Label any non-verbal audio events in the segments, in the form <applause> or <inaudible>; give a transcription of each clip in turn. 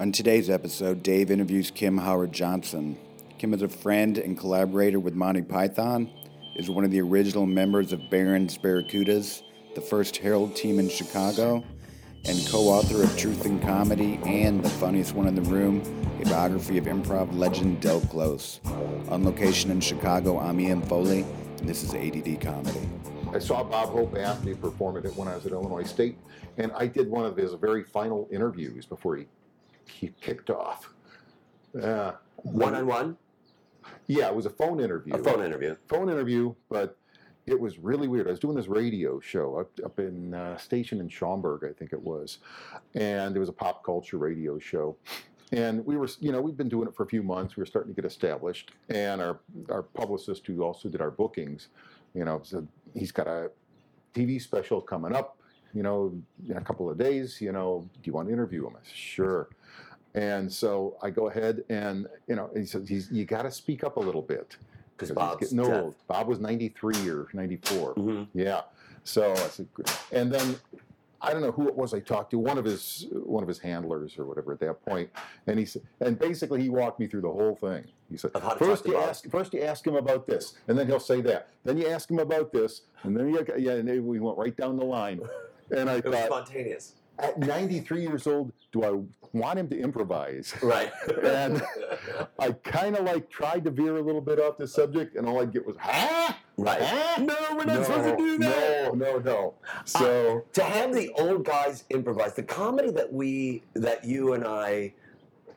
On today's episode, Dave interviews Kim Howard Johnson. Kim is a friend and collaborator with Monty Python, is one of the original members of Baron's Barracudas, the first Harold team in Chicago, and co author of Truth in Comedy and The Funniest One in the Room, a biography of improv legend Del Close. On location in Chicago, I'm Ian Foley, and this is ADD Comedy. I saw Bob Hope to perform it when I was at Illinois State, and I did one of his very final interviews before he kicked off. Uh, One on one, yeah, it was a phone interview. a phone interview. phone interview, but it was really weird. I was doing this radio show up, up in uh, station in Schaumburg, I think it was, and it was a pop culture radio show. And we were, you know, we've been doing it for a few months. We were starting to get established, and our our publicist, who also did our bookings, you know, said he's got a TV special coming up, you know, in a couple of days. You know, do you want to interview him? I said, sure. And so I go ahead and you know he says he's you got to speak up a little bit Because Bob's getting old. Bob was 93 or 94. Mhm. Yeah. So I said, and then I don't know who it was I talked to, one of his one of his handlers or whatever at that point, and he said, and basically he walked me through the whole thing. He said, first you Bob." ask first you ask him about this, and then he'll say that. Then you ask him about this, and then you, yeah, and we went right down the line. <laughs> And I It was spontaneous. at 93 years old, do I want him to improvise? Right. <laughs> And I kind of like tried to veer a little bit off the subject, and all I'd get was, huh? right. Huh? No, we're not supposed to do that. No, no, no. So, To have the old guys improvise, the comedy that we, that you and I,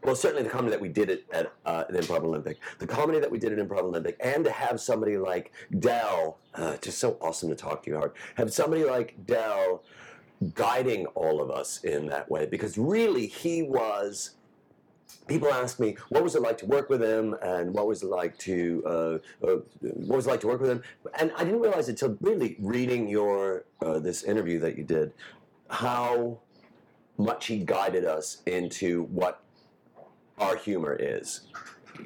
well, certainly the comedy that we did it at uh, the Improv Olympic, the comedy that we did at Improv Olympic, and to have somebody like Del, uh, just so awesome to talk to you, Howard, have somebody like Del guiding all of us in that way, because really he was people ask me what was it like to work with him? And what was it like to uh, uh, what was it like to work with him? And i didn't realize until really reading your uh, this interview that you did how much he guided us into what our humor is.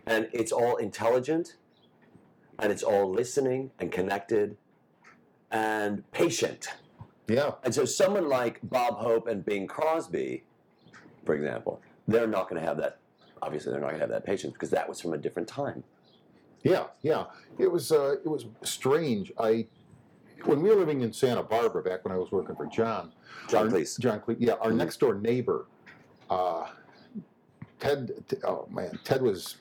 And it's all intelligent and it's all listening and connected and patient yeah, and so someone like Bob Hope and Bing Crosby, for example, they're not going to have that. Obviously, they're not going to have that patience because that was from a different time. yeah, yeah. It was, uh, it was strange. I, when we were living in Santa Barbara back when I was working for John, John Cleese. John Cleese, yeah, our Mhm. next door neighbor, uh, Ted. Oh man, Ted was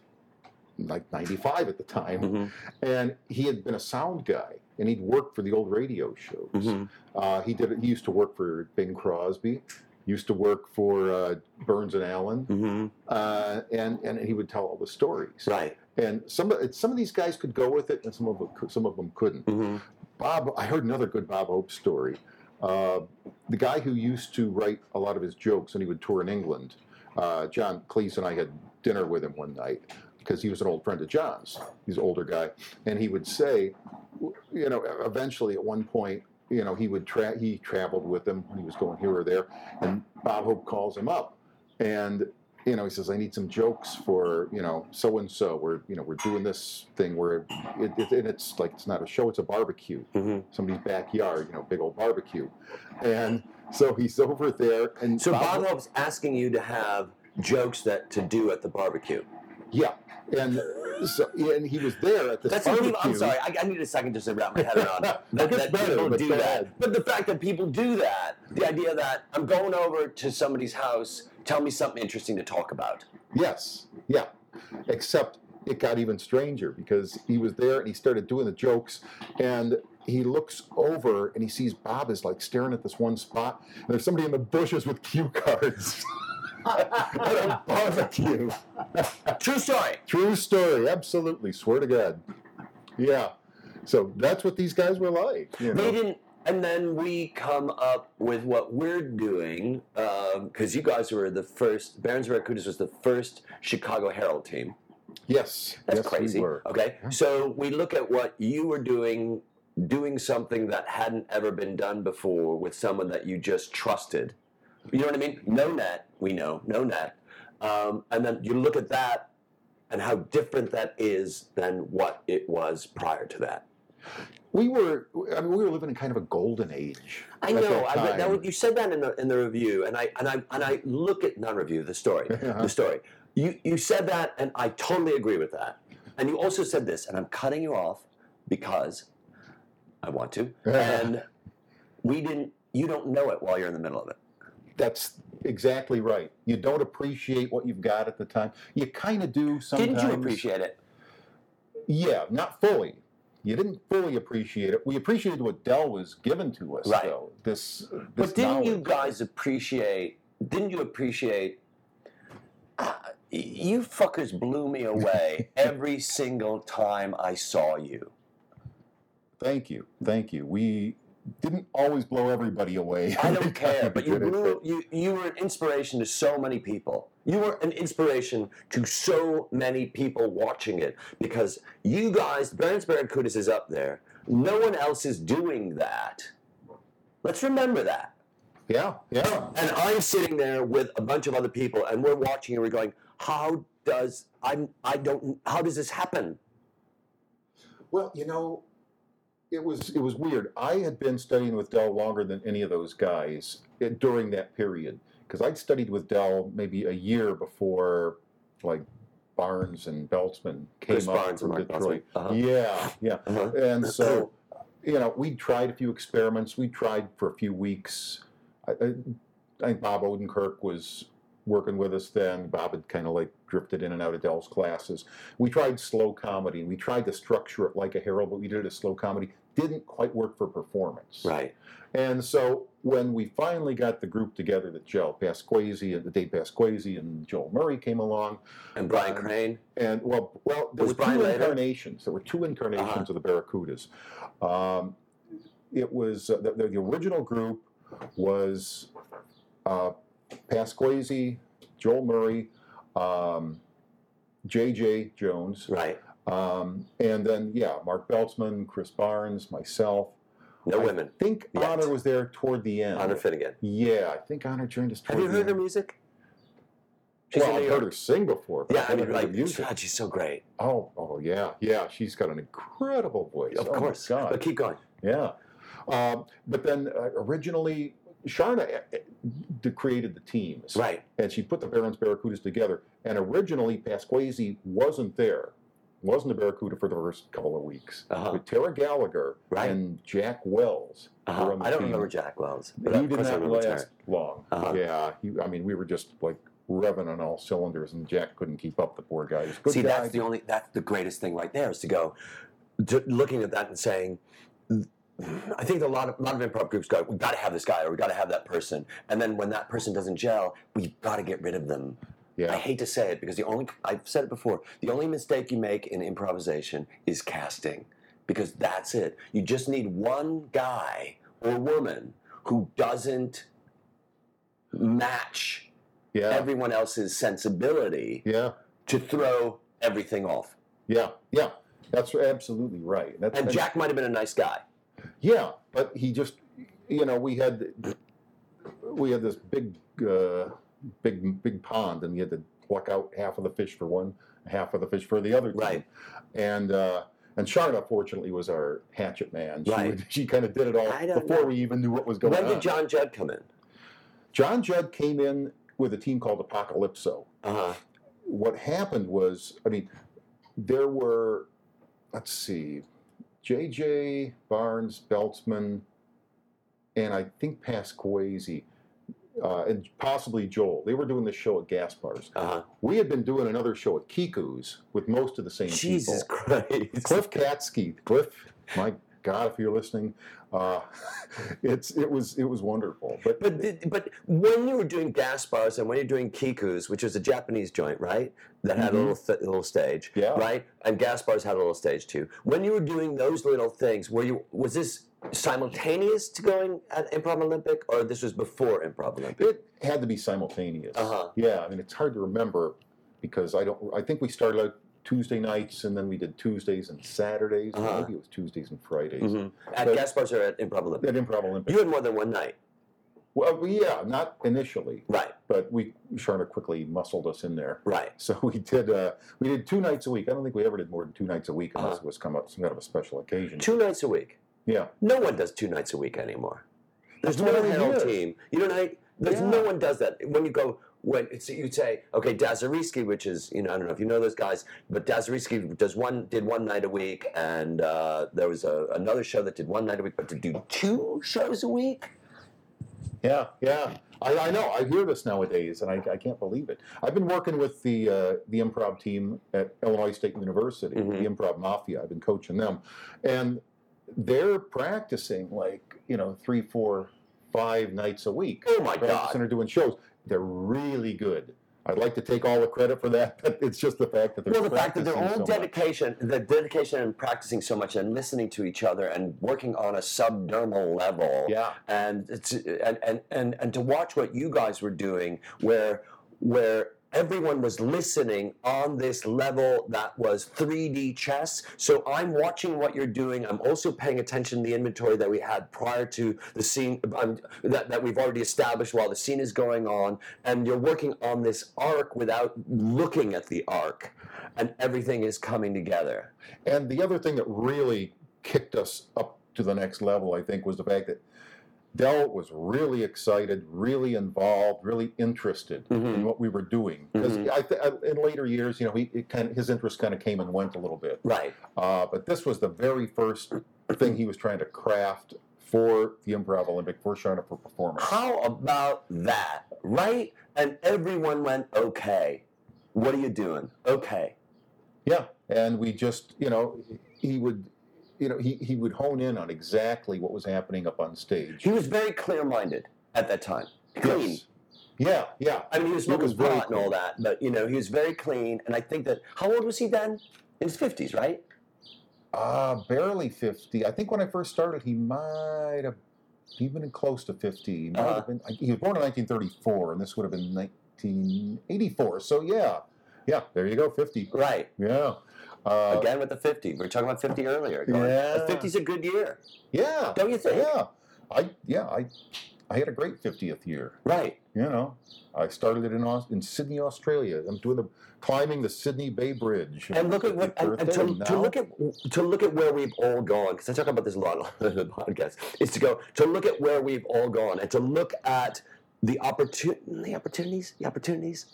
like 95 at the time, Mhm. and he had been a sound guy, and he'd worked for the old radio shows. Mhm. Uh, he did. He used to work for Bing Crosby. Used to work for uh, Burns and Allen, Mhm. uh, and and he would tell all the stories. Right. And some of some of these guys could go with it, and some of them, some of them couldn't. Mhm. Bob, I heard another good Bob Hope story. Uh, the guy who used to write a lot of his jokes, and he would tour in England. Uh, John Cleese and I had dinner with him one night because he was an old friend of John's. He's an older guy, and he would say, you know, eventually at one point, you know, he would tra- he traveled with him when he was going here or there, and Bob Hope calls him up, and you know, he says, I need some jokes for, you know, so and so. We're, you know, we're doing this thing where it, it, and it's like, it's not a show, it's a barbecue. Mhm. Somebody's backyard, you know, big old barbecue. And so he's over there. And So Bob Hope's asking you to have jokes that to do at the barbecue. Yeah. And so, and he was there at the That's barbecue. people, I'm sorry. I, I need a second just to wrap my head around <laughs> that, It that better, people but do go that. But the fact that people do that, the idea that I'm going over to somebody's house, tell me something interesting to talk about. Yes. Yeah. Except it got even stranger because he was there and he started doing the jokes and he looks over and he sees Bob is like staring at this one spot and there's somebody in the bushes with cue cards <laughs> <laughs> barbecue. True story. True story, absolutely. Swear to God. Yeah. So that's what these guys were like. You know? They didn't, and then we come up with what we're doing um, because you guys were the first. Barons Barracudas was the first Chicago Harold team. Yes. That's yes, we crazy. were. Okay, so we look at what you were doing, doing something that hadn't ever been done before with someone that you just trusted. You know what I mean? No net, we know, no net. Um, and then you look at that and how different that is than what it was prior to that. We were, I mean, we were living in kind of a golden age. I know. that I, read- that, you said that in the in the review, and I and I and I look at not review the story. <laughs> Uh-huh. The story. You you said that, and I totally agree with that. And you also said this, and I'm cutting you off because I want to. <laughs> And we didn't. You don't know it while you're in the middle of it. That's exactly right. You don't appreciate what you've got at the time. You kind of do sometimes. Didn't you appreciate it? Yeah, not fully. You didn't fully appreciate it. We appreciated what Del was given to us, Right. though. This, this But didn't you guys appreciate? Didn't you appreciate? Uh, you fuckers blew me away <laughs> every single time I saw you. Thank you, thank you. We didn't always blow everybody away. I don't <laughs> care, but you did it, blew, you you were an inspiration to so many people. You were an inspiration to so many people watching it because you guys, Baron Barracudas is up there. No one else is doing that. Let's remember that. Yeah, yeah. And I'm sitting there with a bunch of other people, and we're watching, and we're going, "How does I'm I don't how does this happen?" Well, you know, it was it was weird. I had been studying with Del longer than any of those guys eh, during that period because I'd studied with Del maybe a year before, like Barnes and Beltzman came Chris up Barnes from Detroit. Uh-huh. Yeah, yeah. Uh-huh. And so, <clears throat> you know, we tried a few experiments. We tried for a few weeks. I, I, I think Bob Odenkirk was working with us then. Bob had kind of like drifted in and out of Del's classes. We tried slow comedy. And we tried to structure it like a Harold, but we did it as slow comedy. Didn't quite work for performance. Right. And so when we finally got the group together that gel, Pasquesi and Dave Pasquesi and Joel Murray came along, And Brian Um, Crane. and well, well, there Was were Brian two later? incarnations. There were two incarnations Uh-huh. of the Barracudas. Um, it was uh, the, the, the original group was uh, Pasquesi, Joel Murray, um, J.J. Jones, Right. um, and then yeah, Mark Beltzman, Chris Barnes, myself. No I women. think Yet. Honor was there toward the end. Honor Finnegan. Yeah, I think Honor joined us. Have you heard her music? She's Well, I've heard her sing before. Yeah, I've I mean, never heard her like, music. God, she's so great. Oh, oh yeah, yeah. She's got an incredible voice. Of oh course. God. But keep going. yeah. Um, but then uh, originally, Charna uh, uh, created the teams, Right. and she put the Barons Barracudas together. And originally, Pasquesi wasn't there, wasn't a Barracuda for the first couple of weeks. Uh-huh. But Tara Gallagher Right. and Jack Wells Uh-huh. I don't team. remember Jack Wells. But he did not last Tara. long. Uh-huh. Yeah, he, I mean, we were just like revving on all cylinders, and Jack couldn't keep up. The poor guy. See, guy. that's the only that's the greatest thing right there is to go to looking at that and saying. I think a lot of a lot of improv groups go, we got to have this guy or we got to have that person, and then when that person doesn't gel, we've got to get rid of them. yeah. I hate to say it because the only I've said it before. The only mistake you make in improvisation is casting, because that's it. You just need one guy or woman who doesn't match yeah. everyone else's sensibility yeah. to throw everything off. Yeah, yeah, that's absolutely right. That's, And Jack might have been a nice guy. Yeah, but he just, you know, we had we had this big, uh, big, big pond, and we had to pluck out half of the fish for one, half of the fish for the other. team. Right. And uh, and Charna, fortunately, was our hatchet man. She, Right. would- <laughs> she kind of did it all before know. we even knew what was going on. When on. did John Judd come in? John Judd came in with a team called Apocalypso. Uh huh. what happened was, I mean, there were, let's see, J.J. Barnes, Beltzman, and I think Pasquesi, uh, and possibly Joel. They were doing this show at Gaspar's. Uh huh. We had been doing another show at Kiku's with most of the same Jesus people. <laughs> Christ. Cliff Katsky, Cliff, my God, if you're listening, uh, <laughs> it's it was it was wonderful. But, But did, but when you were doing Gaspar's and when you're doing Kiku's, which was a Japanese joint, right, that had Mhm. a little th- little stage, Yeah. right, and Gaspar's had a little stage too. When you were doing those little things, were you was this simultaneous to going at Improv Olympic, or this was before Improv Olympic? It had to be simultaneous. Uh-huh. Yeah, I mean it's hard to remember because I don't. I think we started out Tuesday nights and then we did Tuesdays and Saturdays. Uh-huh. Maybe it was Tuesdays and Fridays Mhm. At But- Gaspar's or at Improv Olympic? at Improv Olympic. You had more than one night. Well, we- yeah, not initially, Right, but we Charna quickly muscled us in there. right. <laughs> So we did uh, we did two nights a week. I don't think we ever did more than two nights a week unless Uh-huh. it was come up some kind of a special occasion. Two nights a week. Yeah. No one does two nights a week anymore. There's That's no what I hear. team. You know, there's Yeah. no one does that. When you go, when it's, you'd say, okay, Dasariski, which is, you know, I don't know if you know those guys, but Dasariski does one, did one night a week, and uh, there was a, another show that did one night a week, but to do two shows a week, Yeah, yeah. I, I know. I hear this nowadays, and I, I can't believe it. I've been working with the uh, the improv team at Illinois State University, Mhm. the Improv Mafia. I've been coaching them, and they're practicing like you know three, four, five nights a week. oh my God. or doing shows. They're really good. I'd like to take all the credit for that, <laughs> but it's just the fact that they're Well, the fact that their own so much. dedication, the dedication and practicing so much and listening to each other and working on a subdermal level. Yeah, and it's and, and and and to watch what you guys were doing where where everyone was listening on this level that was 3D chess. So I'm watching what you're doing. I'm also paying attention to the inventory that we had prior to the scene um, that, that we've already established while the scene is going on. And you're working on this arc without looking at the arc. And everything is coming together. And the other thing that really kicked us up to the next level, I think, was the fact that Del was really excited, really involved, really interested in Mhm. what we were doing. Because Mhm. I th- in later years, you know, he kind of, his interest kind of came and went a little bit. Right. Uh, but this was the very first thing he was trying to craft for the Improv Olympic for Charna for performance. How about that? Right? And everyone went, okay. What are you doing? Okay. Yeah, and we just, you know, he would, you know, he, he would hone in on exactly what was happening up on stage. He was very clear minded at that time. Clean. Yes. Yeah, yeah. I mean, he was smoking pot and all that, but, you know, he was very clean. And I think that, how old was he then? In his 50s, right? Uh, barely 50. I think when I first started, he might have even been close to 50. He, might Uh-huh. have been, he was born in 1934, and this would have been 1984. So, yeah. Yeah, there you go, 50. Right. Yeah. Uh, Again with the 50. We were talking about 50 earlier. Going, Yeah. 50's a good year, yeah. don't you think? Yeah. I, yeah, I, I had a great 50th year. Right. You know, I started it in in Sydney, Australia. I'm doing the climbing the Sydney Bay Bridge. And look at what, and, and to, to look at to look at where we've all gone, because I talk about this a lot on <laughs> the podcast, is to go to look at where we've all gone and to look at the opportun the opportunities, the opportunities,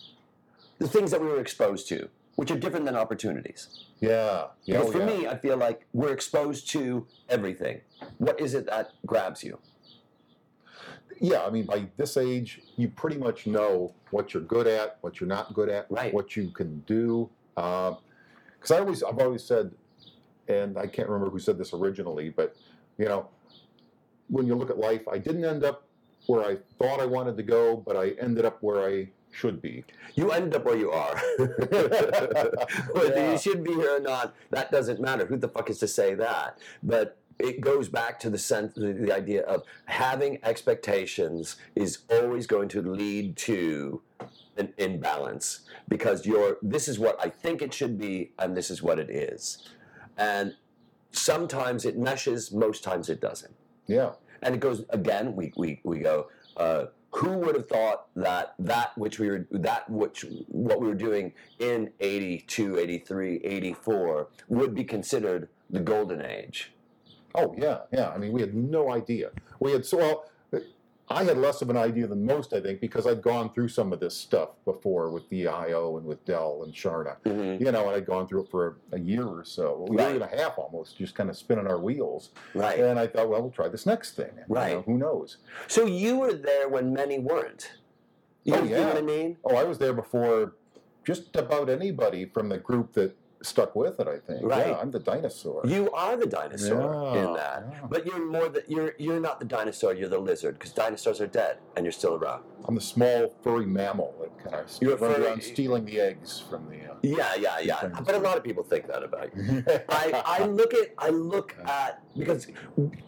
the things that we were exposed to, which are different than opportunities. yeah, yeah, Because oh, for yeah. me, I feel like we're exposed to everything. What is it that grabs you? yeah. I mean, by this age, you pretty much know what you're good at, what you're not good at, Right. what you can do. Um, because I always, I've always said, and I can't remember who said this originally, but you know, when you look at life, I didn't end up where I thought I wanted to go, but I ended up where I should be. You end up where you are. <laughs> Whether Yeah. you should be here or not, that doesn't matter. Who the fuck is to say that? But it goes back to the sense, the, idea of having expectations is always going to lead to an imbalance because you're. This is what I think it should be, and this is what it is, and sometimes it meshes. Most times it doesn't Yeah, and it goes again we we, we go uh, who would have thought that that which we were that which what we were doing in 82 83 84 would be considered the golden age Oh yeah, yeah. I mean, we had no idea. We had so well. I had less of an idea than most, I think, because I'd gone through some of this stuff before with the IO and with Del and Charna. Mm-hmm. You know, and I'd gone through it for a, a year or so, a year and a half almost, just kind of spinning our wheels. right And I thought, well, we'll try this next thing. You Right. know, who knows? so you were there when many weren't you, Oh, you know yeah. what i mean Oh, I was there before just about anybody from the group that stuck with it. I think. Right. Yeah, I'm the dinosaur. you are the dinosaur in that yeah. but you're more that you're you're not the dinosaur you're the lizard because dinosaurs are dead and you're still around I'm the small furry mammal that kind of You're runs furry- around stealing the eggs from the. Uh, yeah yeah yeah but a lot of people think that about you <laughs> I, I look at I look at because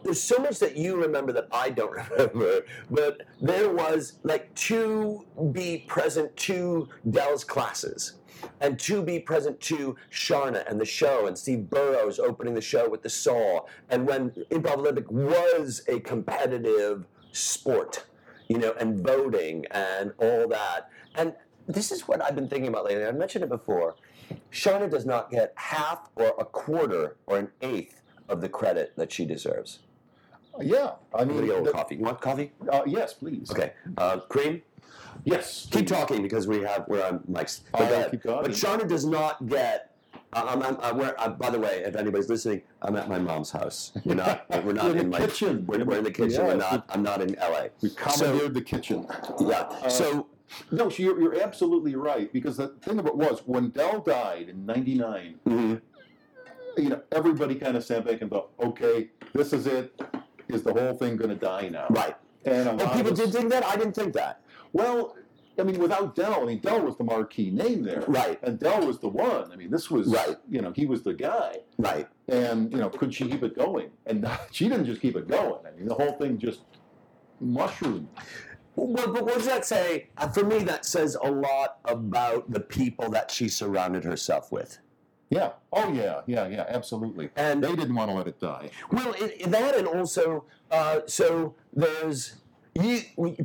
there's so much that you remember that I don't <laughs> remember, but there was like to be present to Del's classes and to be present to Charna and the show and Steve Burrows opening the show with the saw and when Improv Olympic was a competitive sport. you know, and voting and all that. And this is what I've been thinking about lately. I mentioned it before. Charna does not get half or a quarter or an eighth of the credit that she deserves. Yeah, I mean, the- coffee. You want coffee? uh, yes, please. Okay. Uh, cream. Yes. Keep talking because we have we're on mics. But, I'll keep but Charna does not get. Uh, I'm, I'm, I'm, we're, uh, by the way, if anybody's listening, I'm at my mom's house. We're not. <laughs> We're not in in my kitchen. We're, we're in the kitchen. Yeah, we're not. I'm not in LA. We commandeered the kitchen. Yeah. Uh, so No, so you're, you're absolutely right because the thing of it was when Del died in '99, mhm. you know, everybody kind of sat back and thought, okay, this is it. Is the whole thing going to die now? right. And a And people of us- did think that. I didn't think that. Well, I mean, without Del, I mean, Del was the marquee name there, Right. and Del was the one. I mean, this was, Right. you know, he was the guy. Right. And you know, could she keep it going? And <laughs> she didn't just keep it going. I mean, the whole thing just mushroomed. Well, but what does that say? Uh, For me, that says a lot about the people that she surrounded herself with. Yeah. Oh yeah. Yeah. Yeah. Absolutely. And They didn't want to let it die. Well, it, that and also, uh, so there's you.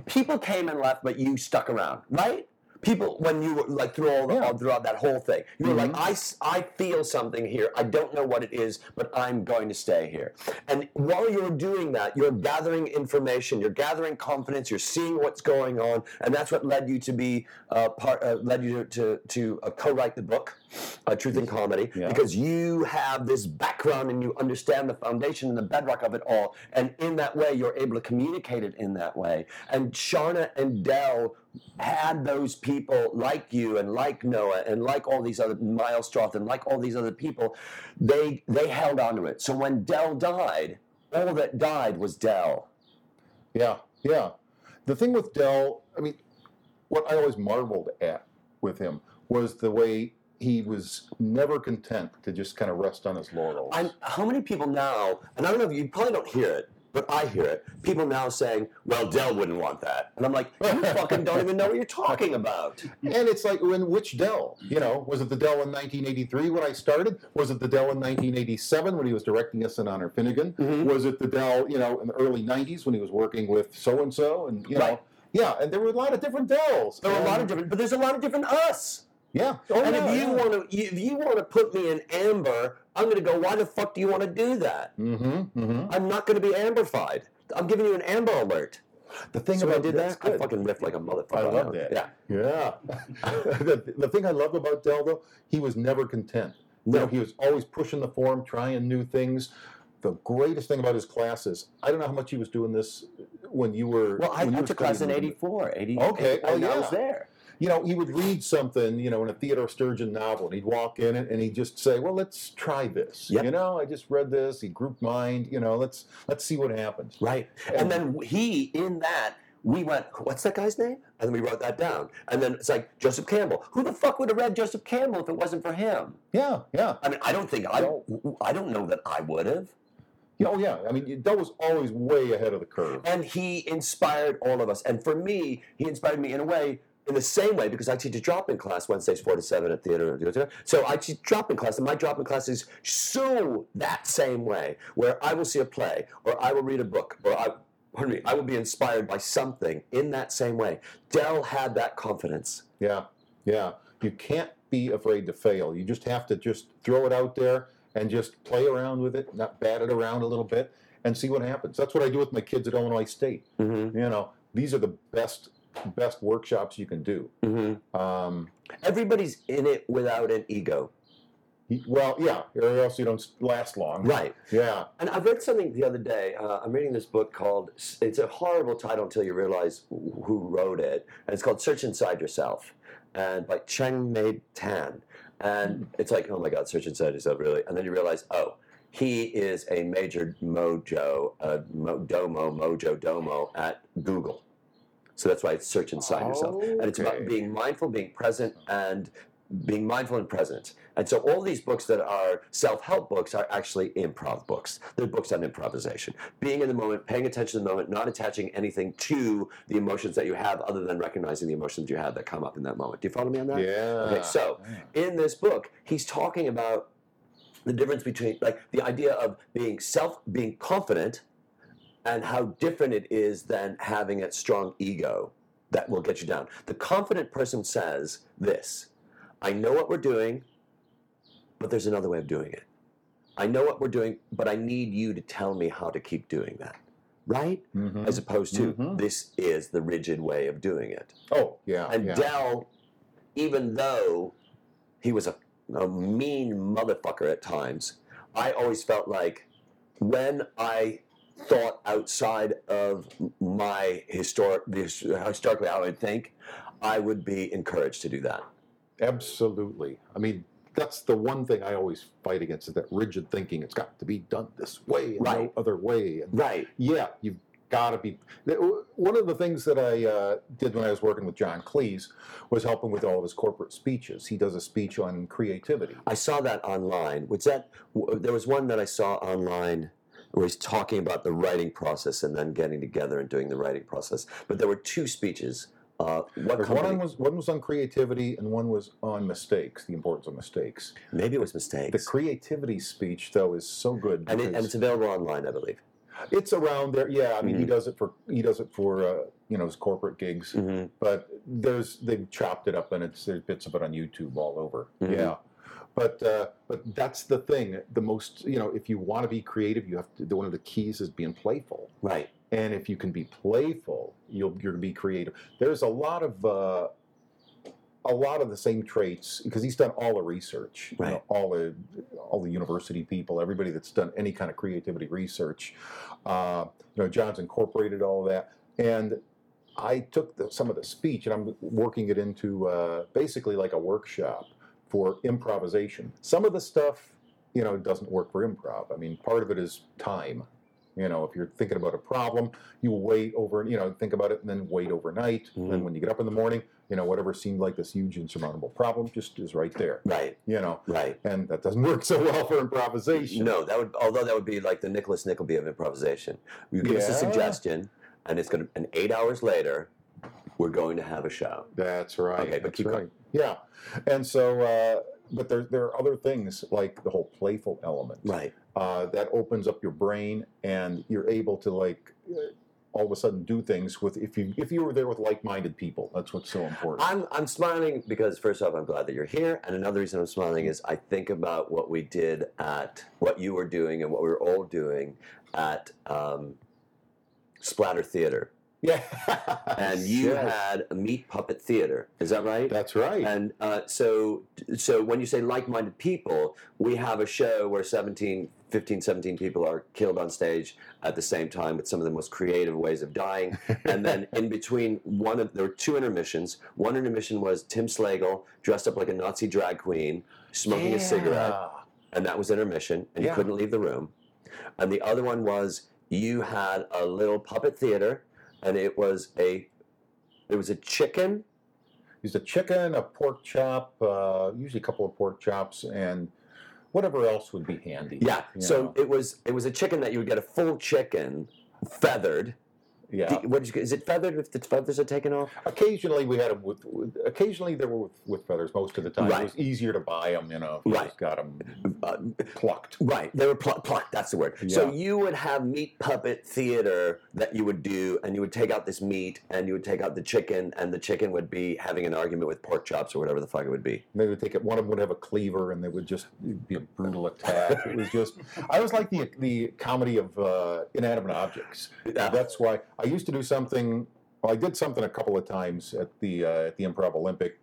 People came and left, but you stuck around, right? People, when you were like through all the, Yeah. all throughout that whole thing, you were like, I, I, feel something here. I don't know what it is, but I'm going to stay here. And while you're doing that, you're gathering information, you're gathering confidence, you're seeing what's going on, and that's what led you to be uh, part, uh, led you to to uh, co-write the book, uh, Truth in Comedy, Yeah. because you have this background and you understand the foundation and the bedrock of it all. And in that way, you're able to communicate it in that way. And Charna and Del had those people like you and like Noah and like all these other Miles Stroth and like all these other people, they they held on to it. So when Del died, all that died was Del. Yeah. Yeah. The thing with Del, I mean, what I always marveled at with him was the way he was never content to just kind of rest on his laurels. I'm, how many people now, and I don't know if you probably don't hear it, but I hear it. People now saying, "Well, Del wouldn't want that," and I'm like, "You <laughs> fucking don't even know what you're talking about." And it's like, when which Del? You know, was it the Del in 1983 when I started? Was it the Del in 1987 when he was directing us in Honor Finnegan? Mhm. Was it the Del, you know, in the early 90s when he was working with so and so? And you know, Right. yeah, and there were a lot of different Dels. There were a lot of different, but there's a lot of different us. Yeah. Oh, and yeah, if you yeah. want to, if you want to put me in amber, I'm going to go. Why the fuck do you want to do that? Mm-hmm, mm-hmm. I'm not going to be amberfied. I'm giving you an amber alert. The thing So I about did that's that. I fucking riff like a motherfucker. I love that. Yeah. Yeah. <laughs> the, the thing I love about Del, though, he was never content. You No. know, he was always pushing the form, trying new things. The greatest thing about his classes, I don't know how much he was doing this when you were. Well, I you went to class in studying. '84. 80, Okay, oh, and I was there. You know, he would read something, you know, in a Theodore Sturgeon novel, and he'd walk in it, and he'd just say, "Well, let's try this." Yep. You know, I just read this. He grouped mind. You know, let's let's see what happens. Right. And then he, in that, we went, what's that guy's name? And then we wrote that down. And then it's like, Joseph Campbell. Who the fuck would have read Joseph Campbell if it wasn't for him? Yeah, yeah. I mean, I don't think I, don't. I don't know that I would have. Yeah, Oh, yeah. I mean, Del was always way ahead of the curve. And he inspired all of us. And for me, he inspired me in a way, in the same way, because I teach a drop-in class Wednesdays four to seven at theater. So I teach drop-in class, and my drop-in class is so that same way, where I will see a play, or I will read a book, or I, pardon me, I will be inspired by something in that same way. Del had that confidence. Yeah, yeah. You can't be afraid to fail. You just have to just throw it out there and just play around with it, not bat it around a little bit, and see what happens. That's what I do with my kids at Illinois State. Mm-hmm. You know, these are the best best workshops you can do. Mm-hmm. Um, Everybody's in it without an ego. well, yeah, or else you don't last long. Right. Yeah. And I read something the other day. Uh, I'm reading this book called, it's a horrible title until you realize who wrote it. And it's called Search Inside Yourself and by Cheng Mei Tan. And it's like, oh my God, search inside yourself, really? And then you realize, oh, he is a major mojo, uh, mo, domo, mojo, domo at Google. So that's why it's search inside yourself. And it's about being mindful, being present, and being mindful and present. And so all these books that are self-help books are actually improv books. They're books on improvisation. Being in the moment, paying attention to the moment, not attaching anything to the emotions that you have other than recognizing the emotions you have that come up in that moment. Do you follow me on that? Yeah. Okay, so in this book, he's talking about the difference between like the idea of being self being confident and how different it is than having a strong ego that will get you down. The confident person says this I know what we're doing, but there's another way of doing it. I know what we're doing, but I need you to tell me how to keep doing that. Right? Mhm. As opposed to, Mhm. this is the rigid way of doing it. oh yeah, And yeah. Del, even though he was a, a mean motherfucker at times, I always felt like when I thought outside of my historic, historically how I would think, I would be encouraged to do that. Absolutely. I mean, that's the one thing I always fight against is that rigid thinking. It's got to be done this way and Right. no other way. And Right. yeah, you've got to be. One of the things that I uh, did when I was working with John Cleese was helping with all of his corporate speeches. He does a speech on creativity. I saw that online. Was that there was one that I saw online where he's talking about the writing process and then getting together and doing the writing process. But there were two speeches. Uh, what one was one was on creativity and one was on mistakes, the importance of mistakes. Maybe it was mistakes. The creativity speech though is so good and, it, and it's available online, I believe. It's around there. Yeah, I mean, he Mhm. does it for he does it for uh, you know his corporate gigs. hmm But there's they've chopped it up and it's there's bits of it on YouTube all over. Mhm. Yeah, but uh, but that's the thing. The most you know, if you want to be creative, you have to. One of the keys is being playful. Right. And if you can be playful, you'll you're gonna be creative. There's a lot of uh, a lot of the same traits because he's done all the research. You know, Right. all the all the university people, everybody that's done any kind of creativity research. Uh, you know, John's incorporated all of that, and I took the, some of the speech and I'm working it into uh, basically like a workshop for improvisation. Some of the stuff, you know, doesn't work for improv. I mean, part of it is time. You know, if you're thinking about a problem, you wait over, you know, think about it and then wait overnight. And then Mhm. when you get up in the morning, you know, whatever seemed like this huge insurmountable problem just is right there. Right. You know, Right. and that doesn't <laughs> work so well for improvisation. No, that would although that would be like the Nicholas Nickleby of improvisation. You give us a suggestion, and it's going to, and eight hours later, we're going to have a show. That's right. Okay, but that's keep right. going. Yeah, and so, uh, but there there are other things like the whole playful element Right. uh, that opens up your brain, and you're able to like uh, all of a sudden do things with if you if you were there with like-minded people. That's what's so important. I'm I'm smiling because first off, I'm glad that you're here, and another reason I'm smiling is I think about what we did at what you were doing and what we were all doing at um, Splatter Theater, yeah, and <laughs> you Yes. had a meat puppet theater. Is that right? That's right. And uh, so, so when you say like-minded people, we have a show where 17, 15, 17 people are killed on stage at the same time with some of the most creative ways of dying. And then <laughs> in between one of there were two intermissions. One intermission was Tim Slagle dressed up like a Nazi drag queen, smoking a cigarette, and that was intermission, and you couldn't leave the room. And the other one was you had a little puppet theater, and it was a it was a chicken Used a chicken, a pork chop, uh, usually a couple of pork chops, and whatever else would be handy. Yeah. So know. it was it was a chicken that you would get a full chicken, feathered. Yeah. Do- What get? Is it feathered if the feathers are taken off? Occasionally we had them with, with. Occasionally they were with, with feathers. Most of the time Right. it was easier to buy them. You know, Right. just got them Uh, plucked. right. They were pl- plucked. That's the word. So you would have meat puppet theater that you would do, and you would take out this meat, and you would take out the chicken, and the chicken would be having an argument with pork chops or whatever the fuck it would be. They would take it. One of them would have a cleaver, and they would just be a brutal attack. it was just. I was like the the comedy of uh, inanimate objects. Yeah. That's why I used to do something. Well, I did something a couple of times at the uh, at the Improv Olympic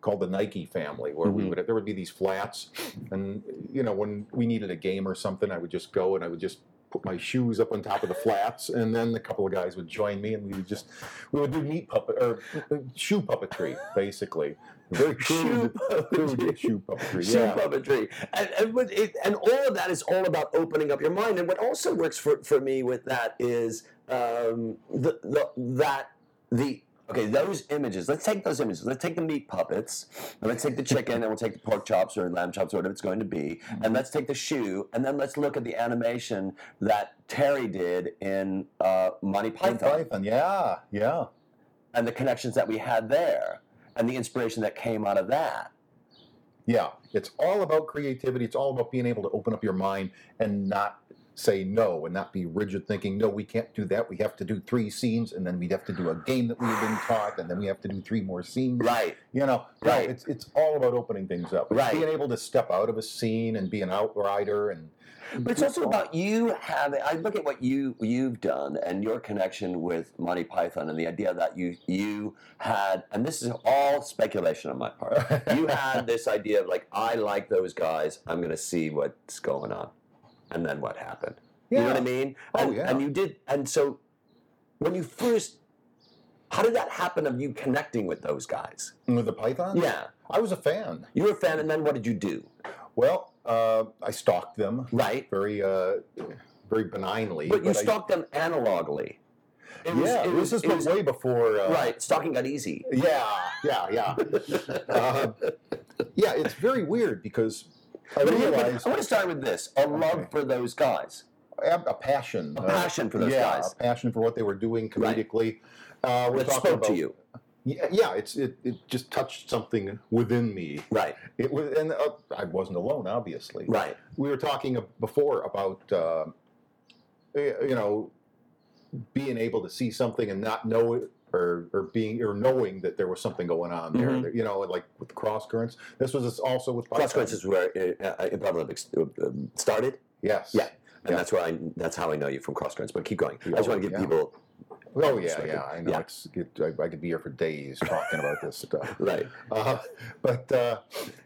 called the Nike family, where we Mhm. would there would be these flats, and you know when we needed a game or something, I would just go and I would just put my shoes up on top of the flats, and then a couple of guys would join me, and we would just we would do meat puppet or uh, shoe puppetry, basically. Very <laughs> Shoe puppetry. shoe puppetry. Shoe Yeah. puppetry, and and, it, and all of that is all about opening up your mind. And what also works for, for me with that is um, the, the that the okay those images. Let's take those images. Let's take the meat puppets, and let's take the chicken, and we'll take the pork chops or lamb chops or whatever it's going to be, and let's take the shoe, and then let's look at the animation that Terry did in uh, Monty Python Python, yeah, yeah. and the connections that we had there, and the inspiration that came out of that. Yeah, it's all about creativity. It's all about being able to open up your mind and not say no and not be rigid thinking no we can't do that we have to do three scenes and then we'd have to do a game that we've been taught and then we have to do three more scenes Right. you know Right. no, it's it's all about opening things up Right. being able to step out of a scene and be an outrider and But it's also about you having. I look at what you you've done and your connection with Monty Python and the idea that you you had, and this is all speculation on my part. <laughs> you had this idea of like, I like those guys. I'm going to see what's going on, and then what happened. You know what I mean? Oh, and, yeah. And you did. And so, when you first, how did that happen? Of you connecting with those guys? with the Python? Yeah, i was a fan you were a fan, and then what did you do? well uh, i stalked them Right. very uh, very benignly But you I- stalked them analogically. It was- yeah it was- this is was- way before uh, Right, stalking got easy. Yeah, yeah, yeah. <laughs> uh, yeah, it's very weird because I But here- but I want to start with this: a love Okay. for those guys, have a passion, a uh, passion for those yeah, guys a passion for what they were doing Right. comedically. Uh, we're that spoke about, to you. Yeah, yeah, it's it, it just touched something within me. Right, It was, and uh, I wasn't alone, obviously. right, We were talking before about uh, you know being able to see something and not know it. Or, or being or knowing that there was something going on there, Mhm. you know, like with cross currents. This was also with Cross currents is where uh, uh, Improv Olympics uh, um, started, Yes. Yeah. and Yeah. that's where I that's how I know you from cross currents. But keep going. I just want to give yeah. people Oh yeah, yeah. I know. Yeah. It's it, I, I could be here for days talking about this stuff. <laughs> right. Uh, but uh,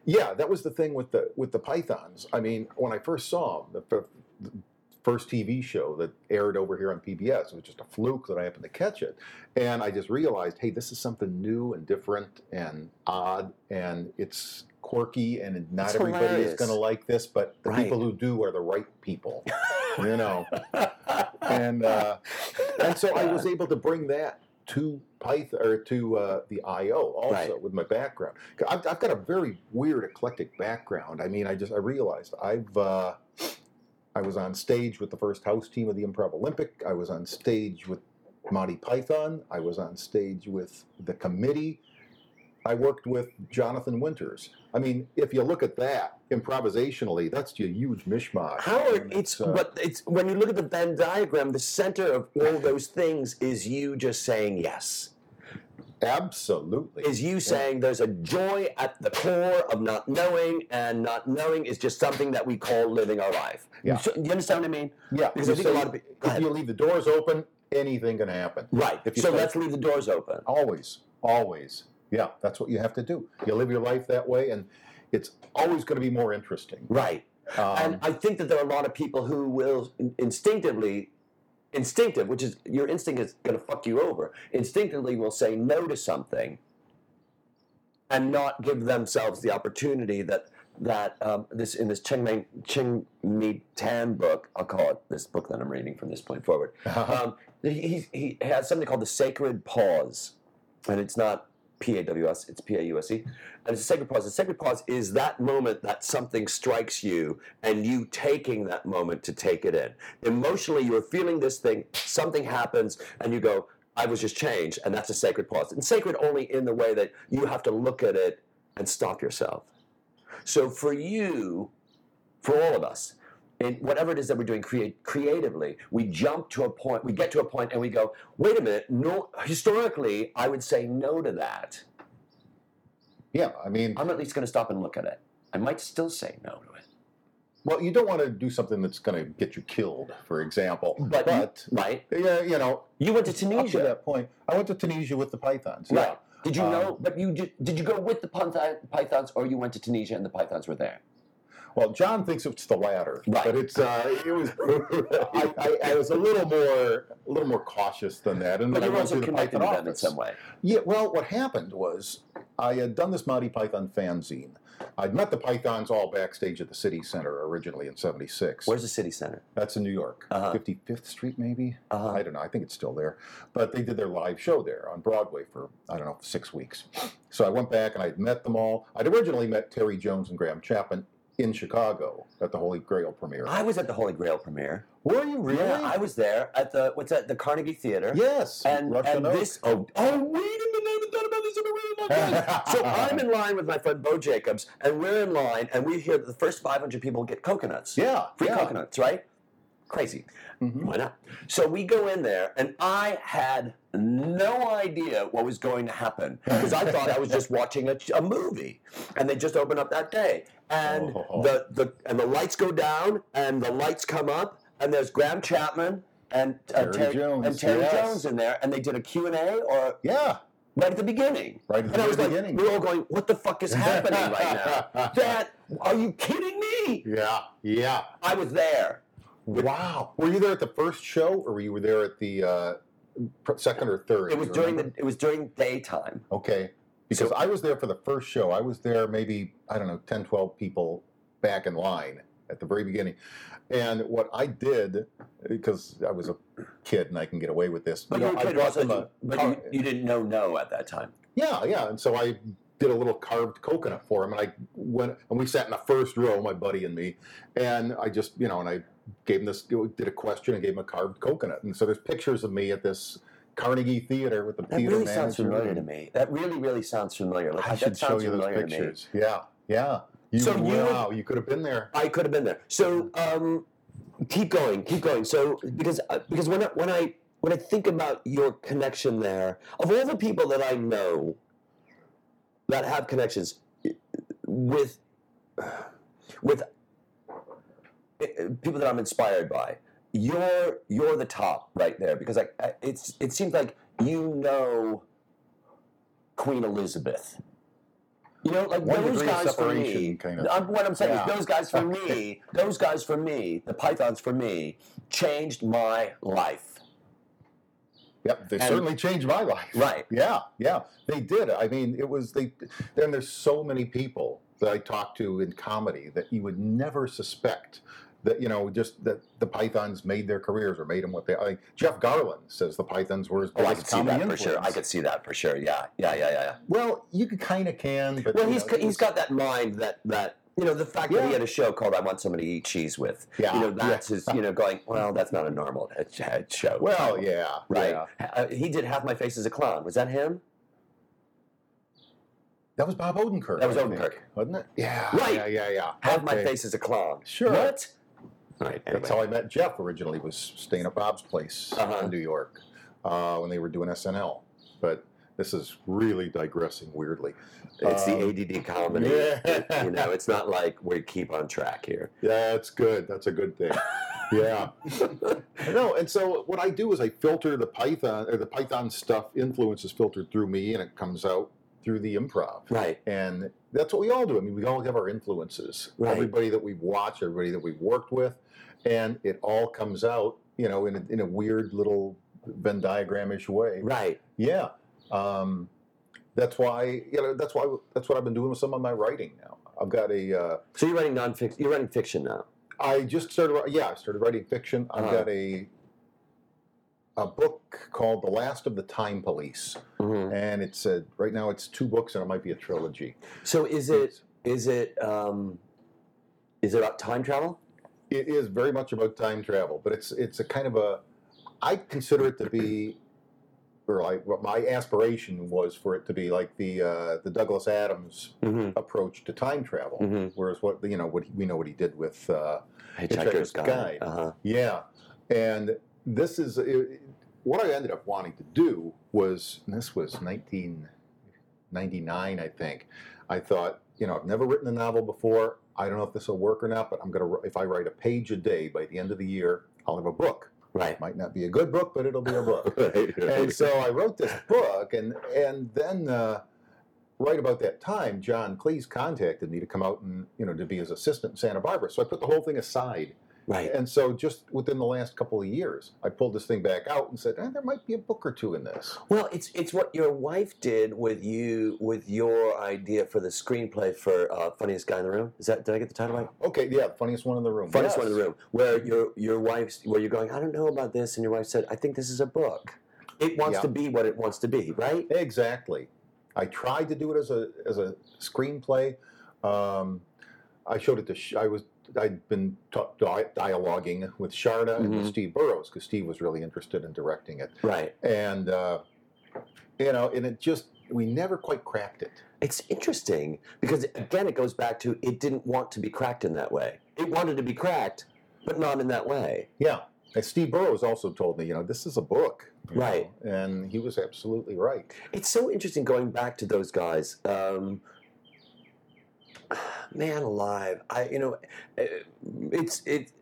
yeah, that was the thing with the with the pythons. I mean, when I first saw them, the, the first TV show that aired over here on PBS, it was just a fluke that I happened to catch it, and I just realized, hey, this is something new and different and odd, and it's quirky, and not It's everybody is going to like this, but the Right. people who do are the right people, <laughs> you know. and uh, and so I was able to bring that to Python or to uh, the IO also Right. with my background. I've, I've got a very weird eclectic background. I mean, I just I realized I've uh, I was on stage with the first house team of the Improv Olympic. I was on stage with Monty Python. I was on stage with the committee. I worked with Jonathan Winters. I mean, if you look at that improvisationally, that's a huge mishmash. Howard, it's uh, but it's when you look at the Venn diagram, the center of all those things is you just saying yes. Absolutely Is you saying there's a joy at the core of not knowing, and not knowing is just something that we call living our life. Yeah. So- you understand what I mean? Yeah, Because I you think a lot of people. If ahead. you leave the doors open, anything can happen. Right. so say- let's leave the doors open. Always, always. Yeah, that's what you have to do. You live your life that way, and it's always going to be more interesting. Right. Um, and I think that there are a lot of people who will instinctively, instinctive, which is your instinct is going to fuck you over, instinctively will say no to something and not give themselves the opportunity that that um, this in this Cheng Mei Cheng Mi Tan book, I'll call it this book that I'm reading from this point forward. Um, he, he has something called the sacred pause, and it's not P A W S, it's P A U S E, and it's a sacred pause. The sacred pause is that moment that something strikes you, and you taking that moment to take it in. Emotionally, you're feeling this thing, something happens, and you go, "I was just changed," and that's a sacred pause. And sacred only in the way that you have to look at it and stop yourself. So for you, for all of us, in whatever it is that we're doing create, creatively, we jump to a point, we get to a point and we go, wait a minute, no historically I would say no to that. yeah, I mean, I'm at least gonna stop and look at it. I might still say no to it. well, you don't want to do something that's going to get you killed, for example. But, but right? yeah, you know, You went to up to that point, I went to Tunisia with the pythons. Yeah. Right. Did you Um, know but you did, did you go with the pythons or you went to Tunisia and the pythons were there? Well, John thinks it's the latter, Right. but it's uh, it was. <laughs> I, I, I was a little more a little more cautious than that, and But then I went also the Python them in some way. Yeah, well, what happened was I had done this Monty Python fanzine. I'd met the Pythons all backstage at the City Center originally in '76. Where's the city center? That's in New York, Uh-huh. 55th Street, maybe. Uh-huh. I don't know. I think it's still there. But they did their live show there on Broadway for I don't know six weeks. So I went back and I'd met them all. I'd originally met Terry Jones and Graham Chapman in Chicago at the Holy Grail premiere. I was at the Holy Grail premiere. Were you really? Yeah, I was there at the what's that? The Carnegie Theater. yes. And, Russian and this oh oh wait a minute I haven't thought about this in a really long time. so <laughs> I'm in line with my friend Bo Jacobs, and we're in line, and we hear that the first 500 people get coconuts, Yeah. free yeah. coconuts, right? Crazy. Mhm. Why not? So we go in there, and I had no idea what was going to happen because I thought I was just <laughs> watching a, a movie, and they just opened up that day, and Oh. the, the and the lights go down, and the lights come up, and there's Graham Chapman and uh, Terry Jones, and Terry yes. Jones in there, and they did a Q and A or Yeah. right at the beginning. Right at the and I was like, beginning. we we're all going, "What the fuck is happening right now?" <laughs> That are you kidding me? Yeah. Yeah. I was there. Wow. Were you there at the first show, or were you there at the uh, second or third? It was during the. It was during daytime. Okay. Because So- I was there for the first show. I was there maybe, I don't know, 10, 12 people back in line at the very beginning. And what I did, because I was a kid and I can get away with this, But you know, I brought also, them a but car- you, you didn't know no at that time. Yeah, yeah. And so I did a little carved coconut for him, and I went and we sat in the first row, my buddy and me, and I just you know, and I gave him this, did a question and gave him a carved coconut, and so there's pictures of me at this Carnegie Theater with the That theater really manager. sounds familiar to me. That really, really sounds familiar. Like, I should show you those familiar to me. pictures. Yeah, yeah. You, So you- wow, you could have been there. I could have been there. So um, keep going, keep going. So because uh, because when I, when I when I think about your connection there, of all the people that I know that have connections with with people that I'm inspired by, you're you're the top right there because I, I it's it seems like you know Queen Elizabeth. You know, like One those guys for me. kind of. I'm- what I'm saying Yeah. is, those guys for me, <laughs> those guys for me, the Pythons for me, changed my life. Yep, they And- certainly changed my life. Right. <laughs> Yeah, yeah, they did. I mean, it was they. Then there's so many people that I talk to in comedy that you would never suspect that you know just that the Pythons made their careers or made them what they. I, Jeff Garlin says the Pythons were his Oh, I could see that for sure. I could see that for sure. Yeah, yeah, yeah, yeah. yeah. Well, you kind of can, but Well, he's know, he's got that mind that that you know the fact that he had a show called "I Want Somebody to Eat Cheese With." Yeah, you know yeah. that's his. You know, going well. That's not a normal show. Well, yeah, right. yeah. Uh, he did half my face as a clown. Was that him? That was Bob Odenkirk. That was Odenkirk. wasn't it? Yeah, Right. yeah, yeah, yeah. Half my face as a clown. Sure. What? Right. Anyway. That's how I met Jeff originally. Was staying at Bob's place Uh-huh. in New York uh, when they were doing SNL. But this is really digressing weirdly. It's Um, the ADD comedy. yeah. You know, it's not like we keep on track here. Yeah, that's good. That's a good thing. <laughs> yeah. no, and so what I do is I filter the Python or the Python stuff influence is filtered through me and it comes out through the improv. Right. And that's what we all do. I mean, we all have our influences. Right. Everybody that we've watched, everybody that we've worked with, and it all comes out, you know, in a, in a weird little Venn diagramish way. Right. Yeah. Um, that's why, you know, that's why that's what I've been doing with some of my writing now. I've got a. Uh, So you're writing nonfiction. You're writing fiction now. I just started. Yeah, I started writing fiction. I've Uh-huh. got a a book called The Last of the Time Police, Mhm. and it's a, right now it's two books and it might be a trilogy. So is it is it um, is it about time travel? It is very much about time travel, but it's it's a kind of a. I consider it to be, or like what my aspiration was for it to be like the uh, the Douglas Adams Mm-hmm. approach to time travel. Mm-hmm. Whereas what you know what he- we know what he did with uh, Hitchhiker's Guide. Guide. Uh-huh. Yeah, and this is it, what I ended up wanting to do was this was 1999, I think. I thought, you know, I've never written a novel before. I don't know if this will work or not, but I'm gonna if I write a page a day by the end of the year, I'll have a book. Right. It might not be a good book, but it'll be a book. <laughs> Right. and so I wrote this book, and and then. Uh, Right about that time, John Cleese contacted me to come out and you know to be his assistant in Santa Barbara. So I put the whole thing aside right. and so, just within the last couple of years, I pulled this thing back out and said, eh, "There might be a book or two in this." Well, it's it's what your wife did with you with your idea for the screenplay for uh, Funniest Guy in the Room. Is that did I get the title right? Okay, yeah, funniest one in the room. Funniest Yes. one in the room, where your your wife's where you're going. I don't know about this, and your wife said, "I think this is a book. It wants Yeah. to be what it wants to be." Right. Exactly. I tried to do it as a as a screenplay. Um, I showed it to. Sh- I was. I'd been ta- di- dialoguing with Charna and with Mhm. Steve Burrows because Steve was really interested in directing it, Right. and uh, you know, and it just we never quite cracked it. It's interesting because again, it goes back to it didn't want to be cracked in that way. It wanted to be cracked, but not in that way. Yeah. And Steve Burrows also told me, you know, this is a book. Right. know, And he was absolutely right. It's so interesting going back to those guys. Um, <sighs> man alive, I you know, uh, it's it.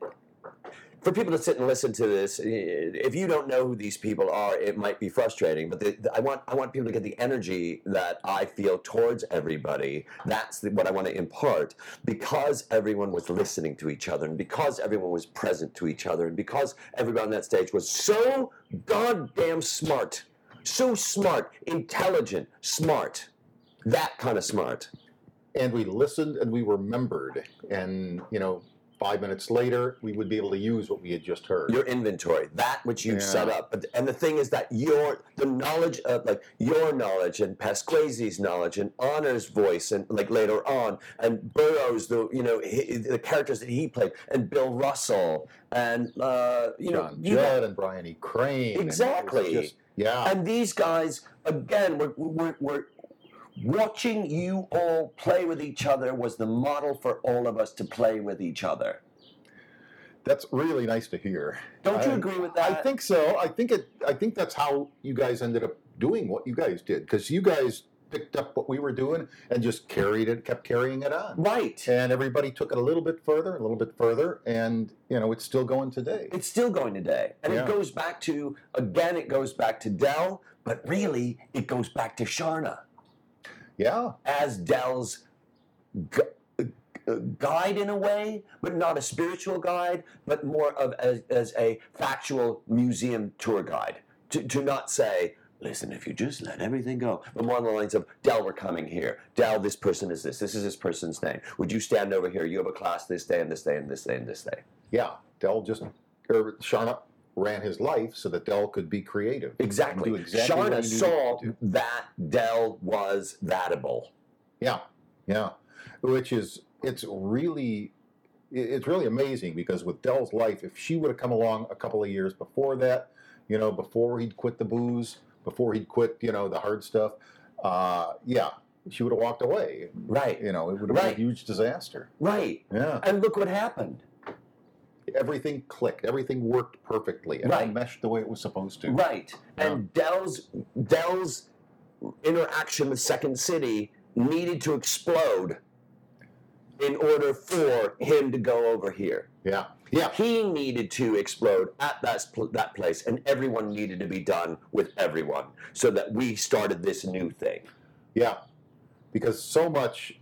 For people to sit and listen to this, eh, if you don't know who these people are, it might be frustrating. But the, the- I want I want people to get the energy that I feel towards everybody. That's the, what I want to impart because everyone was listening to each other, and because everyone was present to each other, and because everybody on that stage was so goddamn smart so smart, intelligent, smart. That kind of smart. And we listened and we remembered. And, you know, five minutes later, we would be able to use what we had just heard. Your inventory, that which you've set up. But and the thing is that your the knowledge of like your knowledge and Pasquesi's knowledge and Honor's voice and like later on and Burrows, the you know he, the characters that he played and Bill Russell and uh, you know John you Judd and Brian E. Crane. and Exactly. just- yeah. And these guys, again, we're, we're, we're watching you all play with each other was the model for all of us to play with each other. That's really nice to hear. Don't you I- agree with that? I think so. I think it. I think that's how you guys ended up doing what you guys did because you guys picked up what we were doing and just carried it, kept carrying it on, right. and everybody took it a little bit further, a little bit further, and you know it's still going today. It's still going today. And Yeah. it goes back to, again, it goes back to Del, but really, it goes back to Charna Yeah, as Del's gu- uh, guide in a way, but not a spiritual guide, but more of as, as a factual museum tour guide. To, to not say, listen, if you just let everything go, but more on the lines of, Del, we're coming here. Del, this person is this. This is this person's name. Would you stand over here? You have a class this day and this day and this day and this day. yeah. Del just or Charna ran his life so that Del could be creative. Exactly. exactly Charna saw that Del was thatable. Yeah, yeah. Which is it's really it's really amazing because with Del's life, if she would have come along a couple of years before that, you know, before he'd quit the booze, before he'd quit, you know, the hard stuff, uh, yeah, she would have walked away. Right. You know, it would have been a huge disaster. Right. Yeah. And look what happened. Everything clicked. Everything worked perfectly. And Right. meshed the way it was supposed to. Right. And Del's Del's interaction with Second City needed to explode in order for him to go over here. Yeah. Yeah. He needed to explode at that that place, and everyone needed to be done with everyone, so that we started this new thing. Yeah. Because so much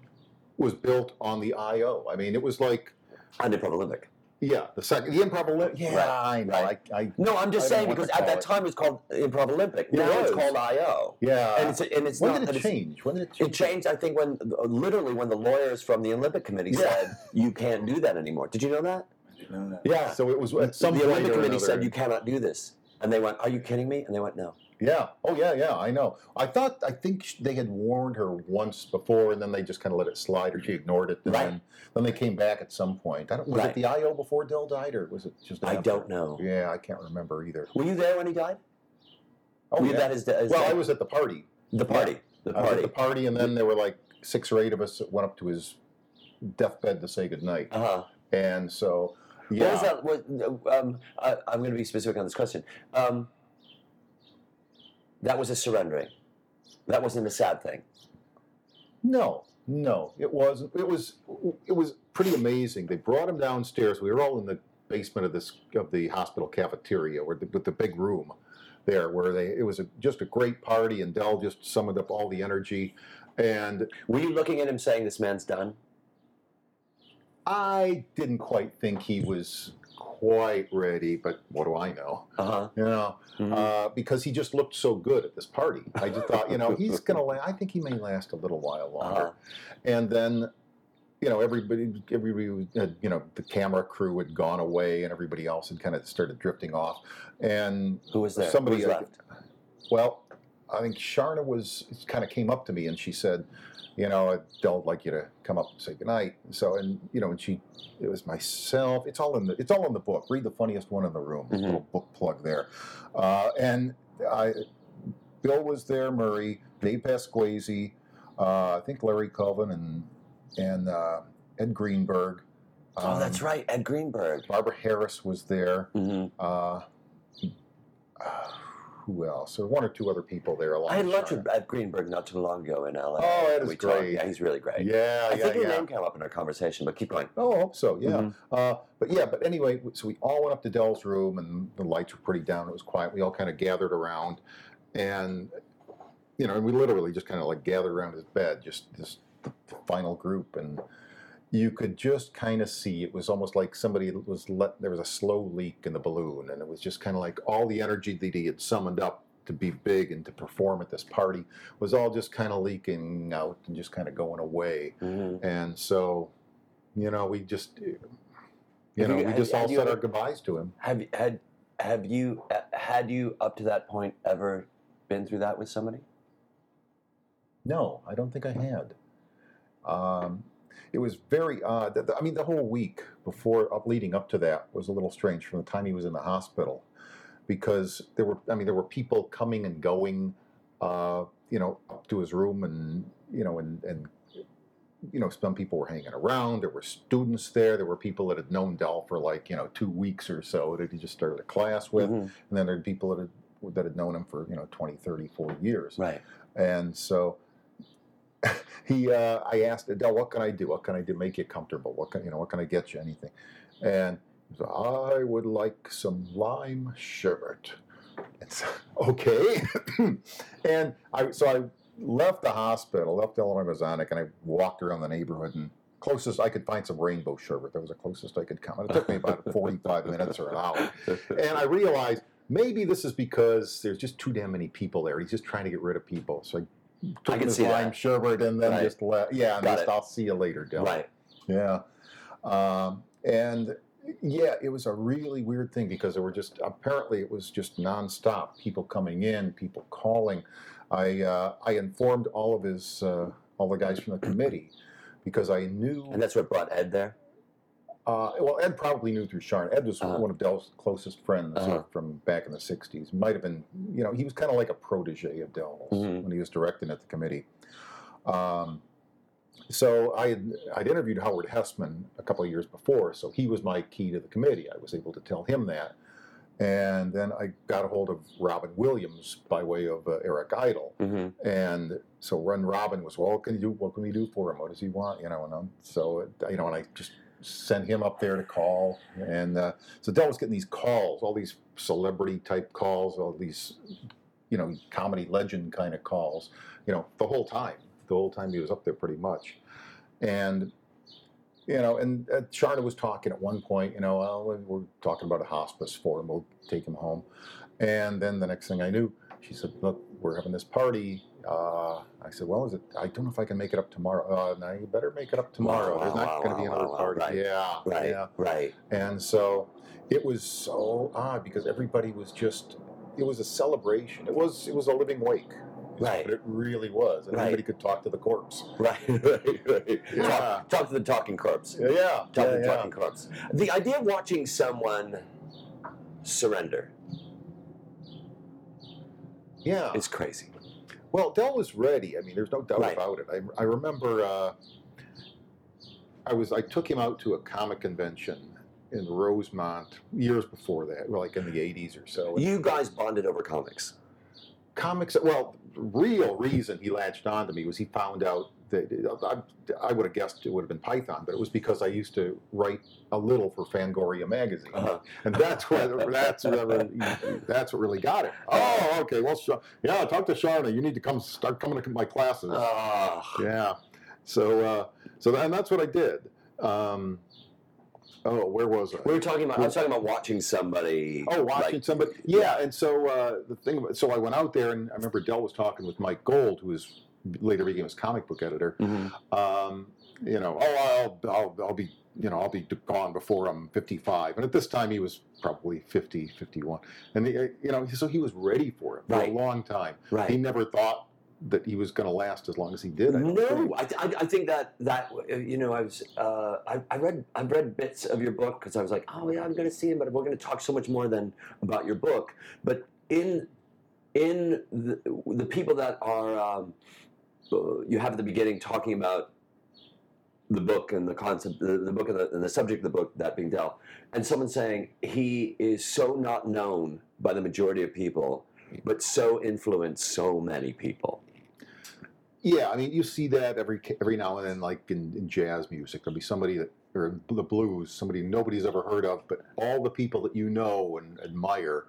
was built on the IO. I mean, it was like And Olympic. Yeah, the second, the improv Olympic. Yeah, Right, I know. right. I, I, No, I'm just I saying because at that it. time it was called Improv Olympic. It now it's called IO. yeah. And it's and it's when not did it change? When did it change? It changed, I think, when literally when the lawyers from the Olympic Committee Yeah. said you can't do that anymore. Did you know that? Know that. Yeah. So it was at some the point Olympic or Committee another- said you cannot do this, and they went, "Are you kidding me?" And they went, "No." Yeah. Oh yeah, yeah. I know. I thought. I think they had warned her once before, and then they just kind of let it slide, or she ignored it. And Right. then, then they came back at some point. I don't, was Right. it the IO before Del died, or was it just? I don't know. Yeah, I can't remember either. Were you there when he died? Oh were yeah. that his, his well, I was at the party. the party. The was at party. the party, and then there were like six or eight of us that went up to his deathbed to say goodnight. Uh huh. And so, What yeah. was that? What, um, I, I'm going to be specific on this question. Um, that was a surrendering. That wasn't a sad thing. No, no, it wasn't. It was it was pretty amazing. They brought him downstairs. We were all in the basement of this of the hospital cafeteria, where the, with the big room there, where they it was a, just a great party, and Del just summoned up all the energy. And Were you looking at him saying, "This man's done"? I didn't quite think he was quite ready, but what do I know? Uh huh. You know, uh, because he just looked so good at this party. I just thought, you know, he's gonna. La- I think he may last a little while longer. Uh-huh. And then, you know, everybody, everybody, had, you know, the camera crew had gone away, and everybody else had kind of started drifting off. And Who was there? Somebody Who was uh, left? well, I think Charna was kind of came up to me and she said, you know, I don't like you to come up and say goodnight. And So, and you know, and she, it was myself. It's all in the, it's all in the book. Read the funniest one in the room. Mhm. Little book plug there. Uh, and I, Bill was there, Murray, Dave Pasquesi, uh, I think Larry Coven and and uh, Ed Greenberg, oh, that's Um, right, Ed Greenberg. Barbara Harris was there. hmm Uh, uh, who else? There were one or two other people there. Along I had lunch with Ed Greenberg not too long ago in LA. Oh, Ed is We talked- great. Yeah, he's really great. Yeah, I yeah, think your yeah. name came up in our conversation, but keep going. Oh, I hope so. Yeah. Mhm. Uh, but yeah, but anyway, so we all went up to Del's room, and the lights were pretty down. It was quiet. We all kind of gathered around, and you know, and we literally just kind of like gathered around his bed, just this final group, and you could just kind of see it was almost like somebody was let there was a slow leak in the balloon, and it was just kind of like all the energy that he had summoned up to be big and to perform at this party was all just kind of leaking out and just kind of going away. hmm And so, you know, we just, you Have know, you- we have- just all have said ever- our goodbyes to him. Have you had have you had you up to that point ever been through that with somebody? No, I don't think I had. Um, it was very odd. The- the- I mean, the whole week before, up leading up to that, was a little strange from the time he was in the hospital, because there were, I mean, there were people coming and going, uh, you know, up to his room, and you know, and and you know, some people were hanging around. There were students there. There were people that had known Del for like you know two weeks or so that he just started a class with, Mhm. and then there were people that had that had known him for you know 20 30 40 years Right. and so <laughs> he uh, i asked adele what can i do? What can i do? Make you comfortable? What can you know what can i get you? Anything? And he said, i would like some lime sherbet. <laughs> Okay. <clears throat> And i so i left the hospital left illinois masonic and i walked around the neighborhood and closest i could find some rainbow sherbet. That was the closest i could come. And it took me about <laughs> 45 minutes or an hour. And I realized maybe this is because there's just too damn many people there. He's just trying to get rid of people. So I I can see lime that. sherbet and then Right. just let yeah, and Got just it. I'll see you later, Del. right. Yeah. Um, and yeah, it was a really weird thing because there were just apparently it was just nonstop. People coming in, people calling. I uh, I informed all of his uh, all the guys from the committee because I knew. And that's what brought Ed there. Uh, well, Ed probably knew through Charna. Ed was Uh-huh. one of Del's closest friends Uh-huh. from back in the '60s. Might have been, you know, he was kind of like a protege of Del's Mhm. when he was directing at the committee. Um, so I had I'd interviewed Howard Hesseman a couple of years before, so he was my key to the committee. I was able to tell him that, and then I got a hold of Robin Williams by way of uh, Eric Idle, hmm and so when Robin was, well, what can you do? What can we do for him? What does he want? You know, and um, so uh, you know, and I just sent him up there to call, and uh, so Del was getting these calls, all these celebrity type calls, all these, you know, comedy legend kind of calls, you know, the whole time, the whole time he was up there, pretty much, and. You know, and uh, was talking at one point. You know, we're talking about a hospice for him. We'll take him home, and then the next thing I knew, she said, "Look, we're having this party. Uh, I said, well, is it? I don't know if I can make it up tomorrow. Uh, now you better make it up tomorrow. Wow, There's wow, not going to wow, be another wow, wow, party. right. Yeah, Right. yeah. Right. And so it was so odd because everybody was just. It was a celebration. It was. It was a living wake. Right. What it really was. And Right. everybody could talk to the corpse. <laughs> Right. Right. right. Yeah. Talk, talk to the talking corpse. Yeah, yeah, Talk to yeah, the yeah. talking corpse. The idea of watching someone surrender yeah. is crazy. Well, Del was ready. I mean, there's no doubt Right. about it. I, I remember uh, I was I took him out to a comic convention in Rosemont years before that, like in the 80s or so. You guys bonded over comics. Comics. Well, real reason he latched on to me was he found out I, I would have guessed it would have been Python, but it was because I used to write a little for Fangoria magazine, Uh-huh. and that's what that's what really, that's what really got it. Oh, okay. Well, yeah. Talk to Charna. You need to come start coming to my classes. Oh, Yeah. So uh, so and that's what I did. Um, oh, where was I? we were talking about. I was talking about watching somebody. Oh, watching like- somebody. Yeah, and so uh, the thing. about- So I went out there, and I remember Del was talking with Mike Gold, who was later became his comic book editor. Mhm. Um, you know, oh, I'll, I'll, I'll be, you know, I'll be gone before I'm 55. And at this time, he was probably 50, 51. And he, you know, so he was ready for it for Right. a long time. Right. He never thought that he was going to last as long as he did. I No, think. I, I, I think that that you know I was uh, I, I read I've read bits of your book because I was like oh yeah I'm going to see him but we're going to talk so much more than about your book but in in the, the people that are um, you have at the beginning talking about the book and the concept, the, the book and the, and the subject of the book, that being Del, and someone saying he is so not known by the majority of people, but so influenced so many people. Yeah, I mean, you see that every every now and then, like in, in jazz music, there'll be somebody that, or in the blues, somebody nobody's ever heard of, but all the people that you know and admire,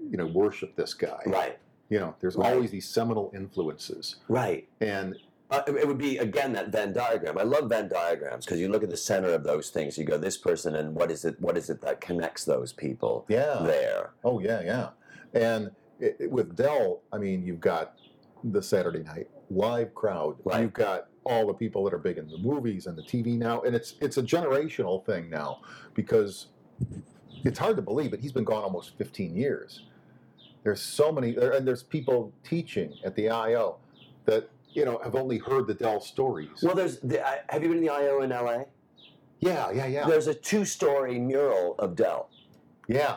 you know, worship this guy. Right, You know, there's Right. always these seminal influences, right. and Uh, it would be again that Venn diagram. I love Venn diagrams because you look at the center of those things. You go, this person, and what is it? What is it that connects those people yeah, there? oh yeah, yeah, and it, it- with Del, I mean, you've got the Saturday night live crowd, Right. you've got all the people that are big in the movies and the TV now, and it's it's a generational thing now because it's hard to believe, but he's been gone almost 15 years. There's so many, uh, and there's people teaching at the IO that you know have only heard the Del stories. Well, there's. The, I, have you been to the IO in LA? yeah, yeah, yeah, There's a two-story mural of Del, yeah.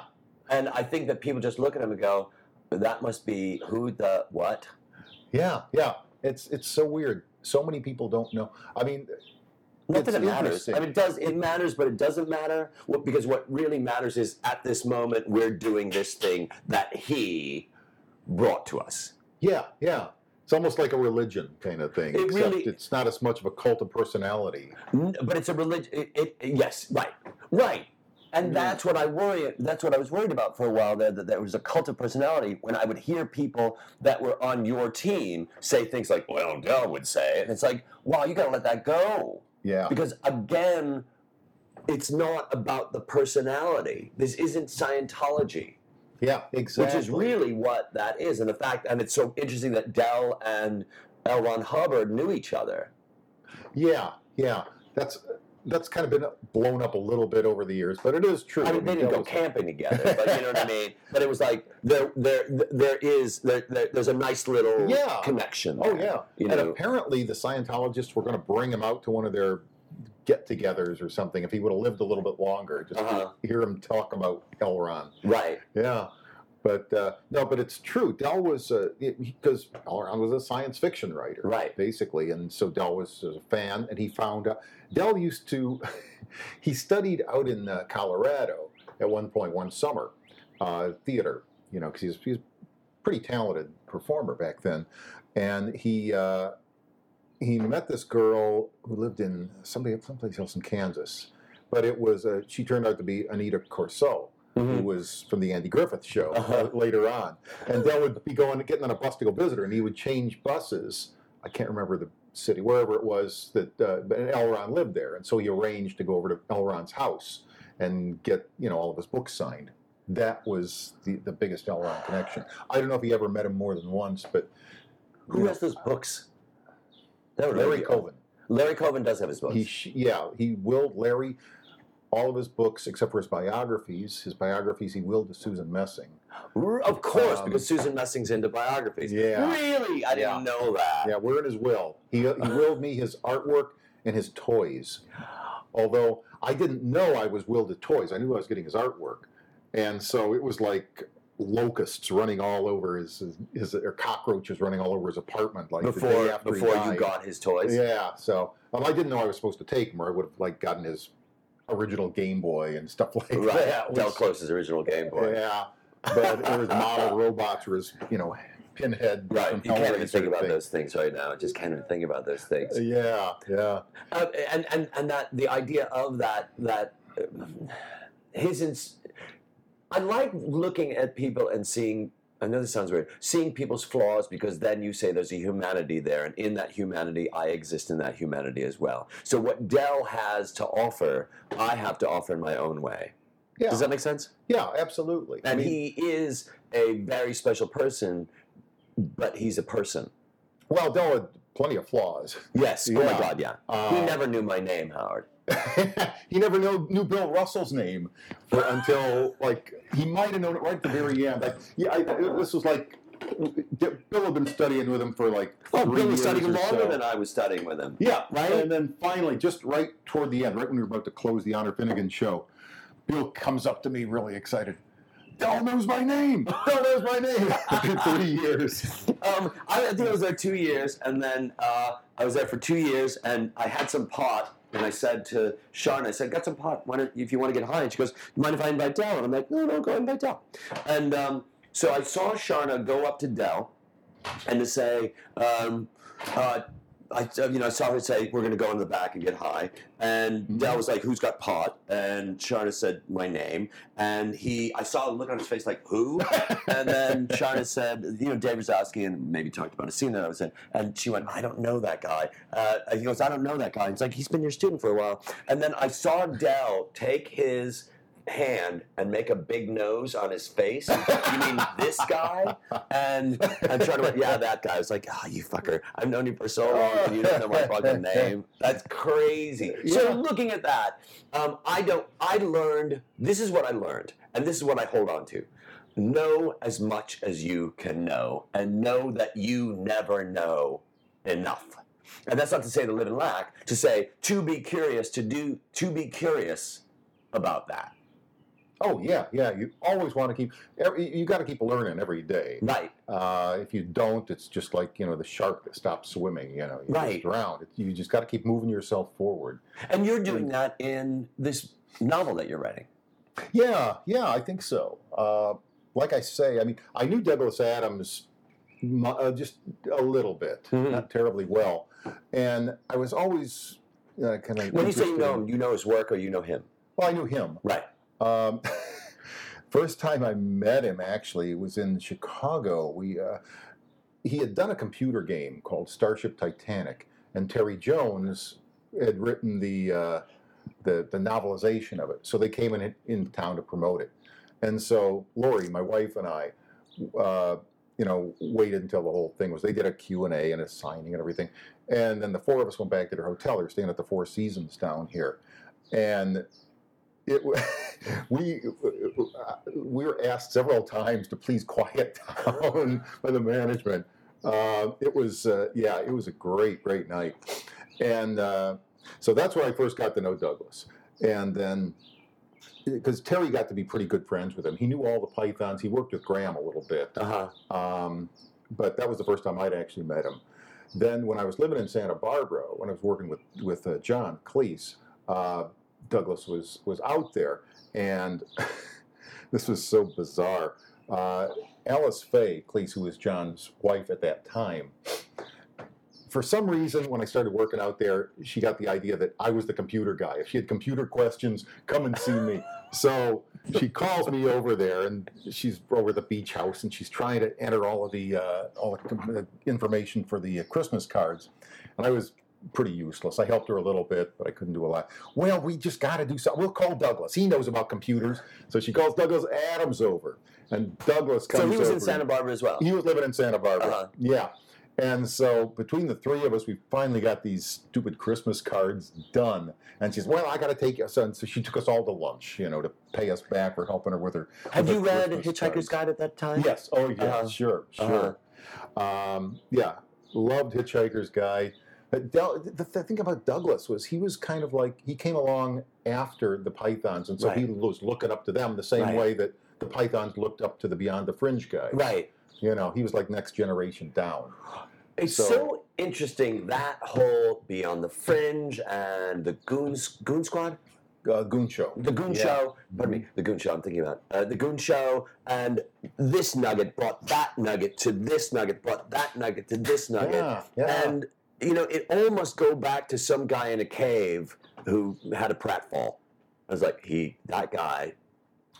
and I think that people just look at him and go, "That must be who the what." Yeah, yeah. It's it's so weird. So many people don't know. I mean, Not that it matters. I mean, it does. It matters, but it doesn't matter. What, because what really matters is at this moment we're doing this thing that he brought to us. yeah, yeah. It's almost like a religion kind of thing, It except really- it's not as much of a cult of personality. But it's a religion. It, it, yes, right, right. And Mm. that's what I worry. That's what I was worried about for a while there. That there was a cult of personality. When I would hear people that were on your team say things like, "Well, Del would say," and it's like, "Wow, you got to let that go." Yeah, Because again, it's not about the personality. This isn't Scientology, yeah, exactly. which is really what that is. And the fact, and it's so interesting that Del and L. Ron Hubbard knew each other. Yeah, yeah. That's that's kind of been blown up a little bit over the years, but it is true. I mean, they didn't go camping together, but you know what I mean. <laughs> But it was like there, there, there is, there, there, there's a nice little Yeah. connection. Oh yeah, you and know. apparently the Scientologists were going to bring him out to one of their get-togethers or something if he would have lived a little bit longer, just Uh-huh. to hear him talk about L. Ron. Right. Yeah, but uh, no, but it's true. Del was because L. Ron was a science fiction writer, Right. Basically, and so Del was a fan, and he found out Del used to. <laughs> he studied out in uh, Colorado at one point one summer, uh, theater. You know, because he's he's pretty talented performer back then, and he. Uh, he met this girl who lived in somebody someplace else in Kansas, but it was uh, she turned out to be Aneta Corsaut, who Mhm. was from the Andy Griffith Show Uh-huh. uh, later on, <laughs> and Del would be going getting on a bus to go visit her, and he would change buses. I can't remember the city, wherever it was that, uh, but L. Ron lived there, and so he arranged to go over to L. Ron's house and get you know all of his books signed. That was the, the biggest L. Ron connection. I don't know if he ever met him more than once, but Who know, has those books? That Larry Coven. Larry Coven does have his books. He sh- yeah, he willed Larry all of his books except for his biographies. His biographies he willed to Susan Messing. Of course, Um, because Susan Messing's into biographies. Yeah. Really? I didn't know that. Yeah, we're in his will. He he willed me his artwork and his toys. Although I didn't know I was willed to toys, I knew I was getting his artwork, and so it was like locusts running all over his his, his or cockroaches running all over his apartment like the day Before he before you got his toys. Yeah, so um, I didn't know I was supposed to take him, or I would have like gotten his original Game Boy and stuff <laughs> like Right. that. Del Close's original Game Boy. Yeah, but or his model <laughs> robots or his you know pinhead. Right. You can't even think about thing. those things right now. Just can't even think about those things. Yeah, yeah, Uh, and and and that the idea of that that uh, his ins- I like looking at people and seeing. I know this sounds weird. Seeing people's flaws because then you say there's a humanity there, and in that humanity, I exist in that humanity as well. So what Del has to offer, I have to offer in my own way. yeah, Does that make sense? yeah, absolutely. And I mean, he is a very special person, but he's a person. well, Del had plenty of flaws. Yes. <laughs> Oh my God. Yeah. Uh, he never knew my name, Howard. <laughs> he never knew, knew Bill Russell's name for, until like he might have known it right at the very end. Like, yeah, I, this was like Bill had been studying with him for like Oh, Bill was studying longer so. than I was studying with him. Yeah, Right? And then finally, just right toward the end, right when we were about to close the Honor Finnegan show, Bill comes up to me really excited. Del knows my name. <laughs> Del knows my name. <laughs> Three years. Um, I, I think I was there two years, and then uh, I was there for two years, and I had some pot, and I said to Charna, I said, "Got some pot? Why don't, if you want to get high?" And she goes, "You mind if I invite Del? And I'm like, "No, no, go invite Del. And um, so I saw Charna go up to Del and to say, um, uh, I, you know, I saw her say, "We're going to go in the back and get high," and Del was like, "Who's got pot?" And Charna said my name, and he, I saw a look on his face like, "Who?" and then <laughs> Charna said, "You know, Dave Razowsky," and maybe talked about a scene that I was in, and she went, "I don't know that guy." Uh, he goes, "I don't know that guy." It's like he's been your student for a while, and then I saw Del take his hand and make a big nose on his face. you mean this guy? And I'm trying to, yeah, that guy. I was like, oh, you fucker. I've known you for so long and you don't know my fucking <laughs> name. That's crazy. So looking at that, um, I don't, I learned, this is what I learned, and this is what I hold on to. Know as much as you can know, and know that you never know enough. And that's not to say to live in lack, to say to be curious, to do, to be curious about that. Oh yeah, yeah. You always want to keep. Every, you got to keep learning every day. Right. Uh, if you don't, it's just like you know the shark that stops swimming. You know, you Right. just drown. It, you just got to keep moving yourself forward. And you're doing that in this novel that you're writing. Yeah, yeah, I think so. Uh, like I say, I mean, I knew Douglas Adams uh, just a little bit, Mhm. not terribly well, and I was always uh, kind of. When you say you know him, you know his work or you know him. well, I knew him. Right. Um, <laughs> first time I met him, actually, was in Chicago. We uh, he had done a computer game called Starship Titanic, and Terry Jones had written the uh, the, the novelization of it. So they came in in town to promote it, and so Lori, my wife, and I. Uh, you know, waited until the whole thing was. They did a Q and A and a signing and everything, and then the four of us went back to their hotel. They were staying at the Four Seasons down here, and it <laughs> we we were asked several times to please quiet <laughs> down by the management. Uh, it was uh, yeah, it was a great great night, and uh, so that's where I first got to know Douglas, and then because Terry got to be pretty good friends with him. He knew all the pythons. He worked with Graham a little bit, Uh huh. um, but that was the first time I'd actually met him. Then, when I was living in Santa Barbara, when I was working with with uh, John Cleese, uh, Douglas was was out there, and <laughs> this was so bizarre. Uh, Alyce Faye Cleese, who was John's wife at that time, for some reason, when I started working out there, she got the idea that I was the computer guy. If she had computer questions, come and see me. <laughs> So she calls me over there, and she's over the beach house, and she's trying to enter all of the uh, all the uh, information for the uh, Christmas cards. And I was pretty useless. I helped her a little bit, but I couldn't do a lot. Well, we just got to do something. We'll call Douglas. He knows about computers. So she calls Douglas Adams over, and Douglas comes So he was in. Santa Barbara as well. He was living in Santa Barbara. Uh-huh. Yeah. And so between the three of us, we finally got these stupid Christmas cards done. And she says, well, I got to take you. So, so she took us all to lunch, you know, to pay us back for helping her with her. Had with you her read Christmas Hitchhiker's cards. Guide at that time? Yes. Oh, yeah. Uh-huh. Sure. Sure. Um, yeah. Loved Hitchhiker's Guide. But Del, the, the thing about Douglas was he was kind of like he came along after the Pythons, and so he was looking up to them the same Right. way that the Pythons looked up to the Beyond the Fringe guys. Right. You know, he was like next generation down. <gasps> It's So- so, interesting that whole Beyond the Fringe and the Goons Goon Squad, Uh, Goon Show. the Goon Yeah. Show. Pardon me, the Goon Show. I'm thinking about uh, the Goon Show, and this nugget brought that nugget to this nugget, brought that nugget to this nugget, Yeah, yeah. and you know it almost go back to some guy in a cave who had a pratfall. I was like, he that guy,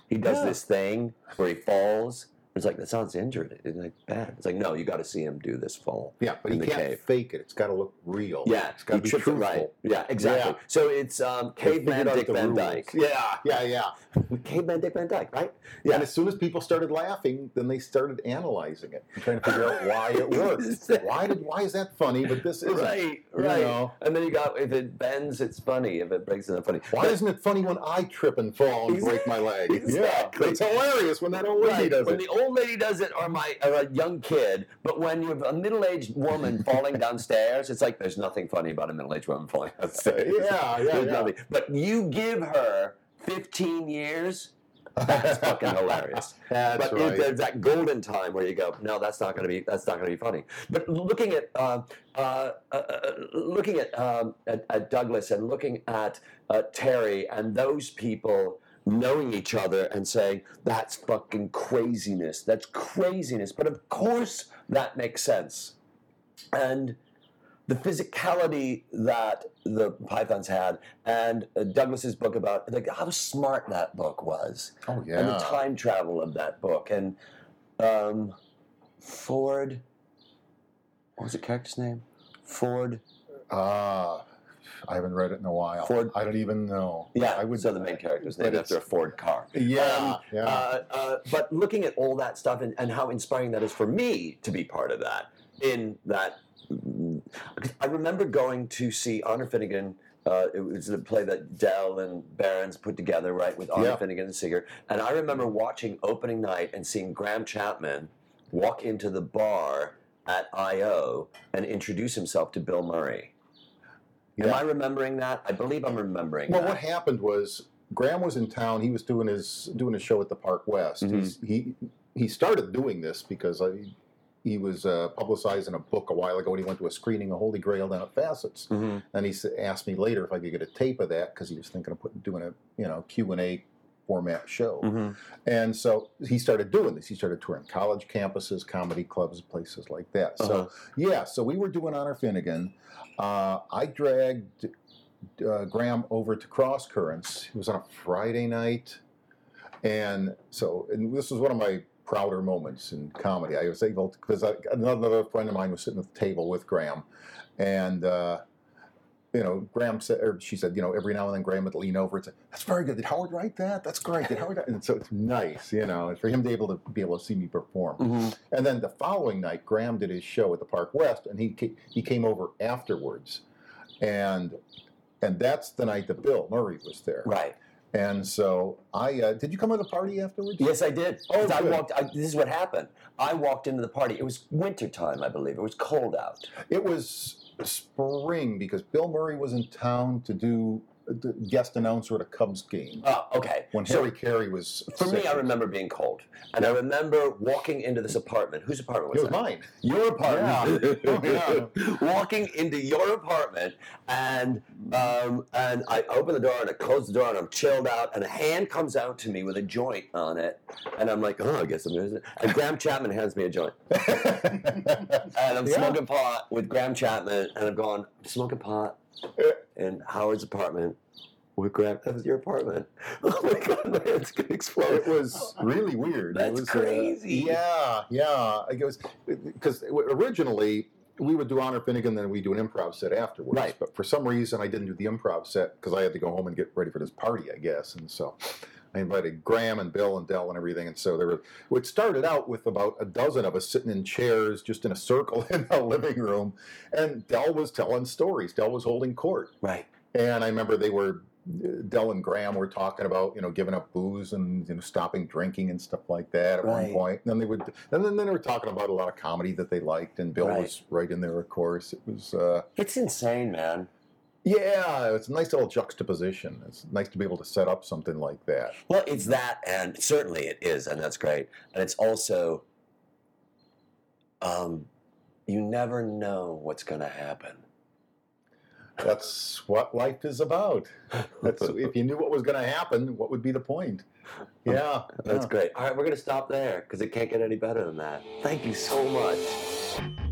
he does Yeah. this thing where he falls. It's like that sounds injured. It's like bad. It's like no, you got to see him do this fall. Yeah, but he can't cave. fake it. It's got to look real. Yeah, it's got to be truthful. right. Yeah, exactly. Yeah. So it's um, caveman Dick Van rules. Dyke. Yeah, yeah, yeah. <laughs> Caveman Dick Van Dyke, right? Yeah. And as soon as people started laughing, then they started analyzing it trying to figure out why it <laughs> works. why did? Why is that funny? But this isn't. Right, You right. know. And then you got if it bends, it's funny. If it breaks, it's not funny. Why But- isn't it funny when I trip and fall and break my leg? Exactly. <laughs> Yeah, it's hilarious when that old lady Right. does when it. Old lady does it, or my or a young kid, but when you have a middle-aged woman <laughs> falling downstairs, it's like there's nothing funny about a middle-aged woman falling <laughs> downstairs. Yeah, yeah, There's yeah. nothing. But you give her 15 years, That's fucking <laughs> hilarious. That's but right. there's that golden time where you go, no, that's not going to be that's not going to be funny. But looking at uh, uh, uh, uh, looking at, um, at at Douglas and looking at uh, Terry and those people knowing each other and saying that's fucking craziness. That's craziness. But of course that makes sense. And the physicality that the Pythons had, and uh, Douglas's book about like how smart that book was Oh yeah. and the time travel of that book. And um, Ford, what was the character's name? Ford. Ah, I haven't read it in a while. Ford- I don't even know. Yeah, I would. so the main character's but named after a Ford car. Yeah, Um, yeah. Uh, uh, but looking at all that stuff and, and how inspiring that is for me to be part of that, in that, I remember going to see Honor Finnegan. Uh, it was a play that Del and Baron's put together, right, with Honor Yeah. Finnegan and Seeger. And I remember watching opening night and seeing Graham Chapman walk into the bar at I.O. and introduce himself to Bill Murray. Am I remembering that? I believe I'm remembering Well, that. what happened was Graham was in town. He was doing his doing a show at the Park West. Mhm. He's, he he started doing this because I, he was uh, publicizing a book a while ago, and he went to a screening of Holy Grail down at Facets. Mhm. And he asked me later if I could get a tape of that because he was thinking of putting doing a you know Q and A format show. Mhm. And so he started doing this. He started touring college campuses, comedy clubs, places like that. So Uh-huh. yeah, so we were doing Honor Finnegan. Uh, I dragged uh, Graham over to Cross Currents. It was on a Friday night, and so and this was one of my prouder moments in comedy. I was able because another friend of mine was sitting at the table with Graham, and. Uh, you know, Graham said, or she said, you know, every now and then Graham would lean over and say, "That's very good. Did Howard write that? That's great. Did Howard?" Write? And so it's nice, you know, and for him to be able to be able to see me perform. Mhm. And then the following night, Graham did his show at the Park West, and he he came over afterwards, and and that's the night that Bill Murray was there. Right. And so I uh, did you come to the party afterwards? Yes, I did. Oh, I walked. I, this is what happened. I walked into the party. It was winter time, I believe. It was cold out. It was spring because Bill Murray was in town to do the guest announcer at a Cubs game Oh, okay. when So Harry Caray was. for me. I remember being cold, and I remember walking into this apartment. Whose apartment was it was that? mine. Your apartment. Yeah. <laughs> Oh, <laughs> Walking into your apartment, and um, and I open the door and I close the door and I'm chilled out, and a hand comes out to me with a joint on it, and I'm like, oh, I guess I'm gonna. And Graham Chapman hands me a joint, <laughs> and I'm Yeah. smoking pot with Graham Chapman, and I'm going smoking pot in Howard's apartment with Graham. That was your apartment. <laughs> Oh my god, my head's gonna explode. It was really weird. That's it was, uh, crazy. yeah, yeah. It was because originally we would do Honor Finnegan, then we do an improv set afterwards. Right. But for some reason, I didn't do the improv set because I had to go home and get ready for this party, I guess. And so I invited Graham and Bill and Del and everything. And so there were. It started out with about a dozen of us sitting in chairs, just in a circle <laughs> in the living room, and Del was telling stories. Del was holding court. Right. And I remember they were Del and Graham were talking about you know giving up booze and you know stopping drinking and stuff like that at Right. one point. And then they would, and then, then they were talking about a lot of comedy that they liked, and Bill Right. was right in there, of course. It was, uh, It's insane, man. Yeah, it's a nice little juxtaposition. It's nice to be able to set up something like that. Well, it's that, and certainly it is, and that's great. And it's also, um, you never know what's going to happen. That's what life is about. That's if you knew what was going to happen, what would be the point? Yeah, That's yeah. great. All right, we're going to stop there because it can't get any better than that. Thank you so much.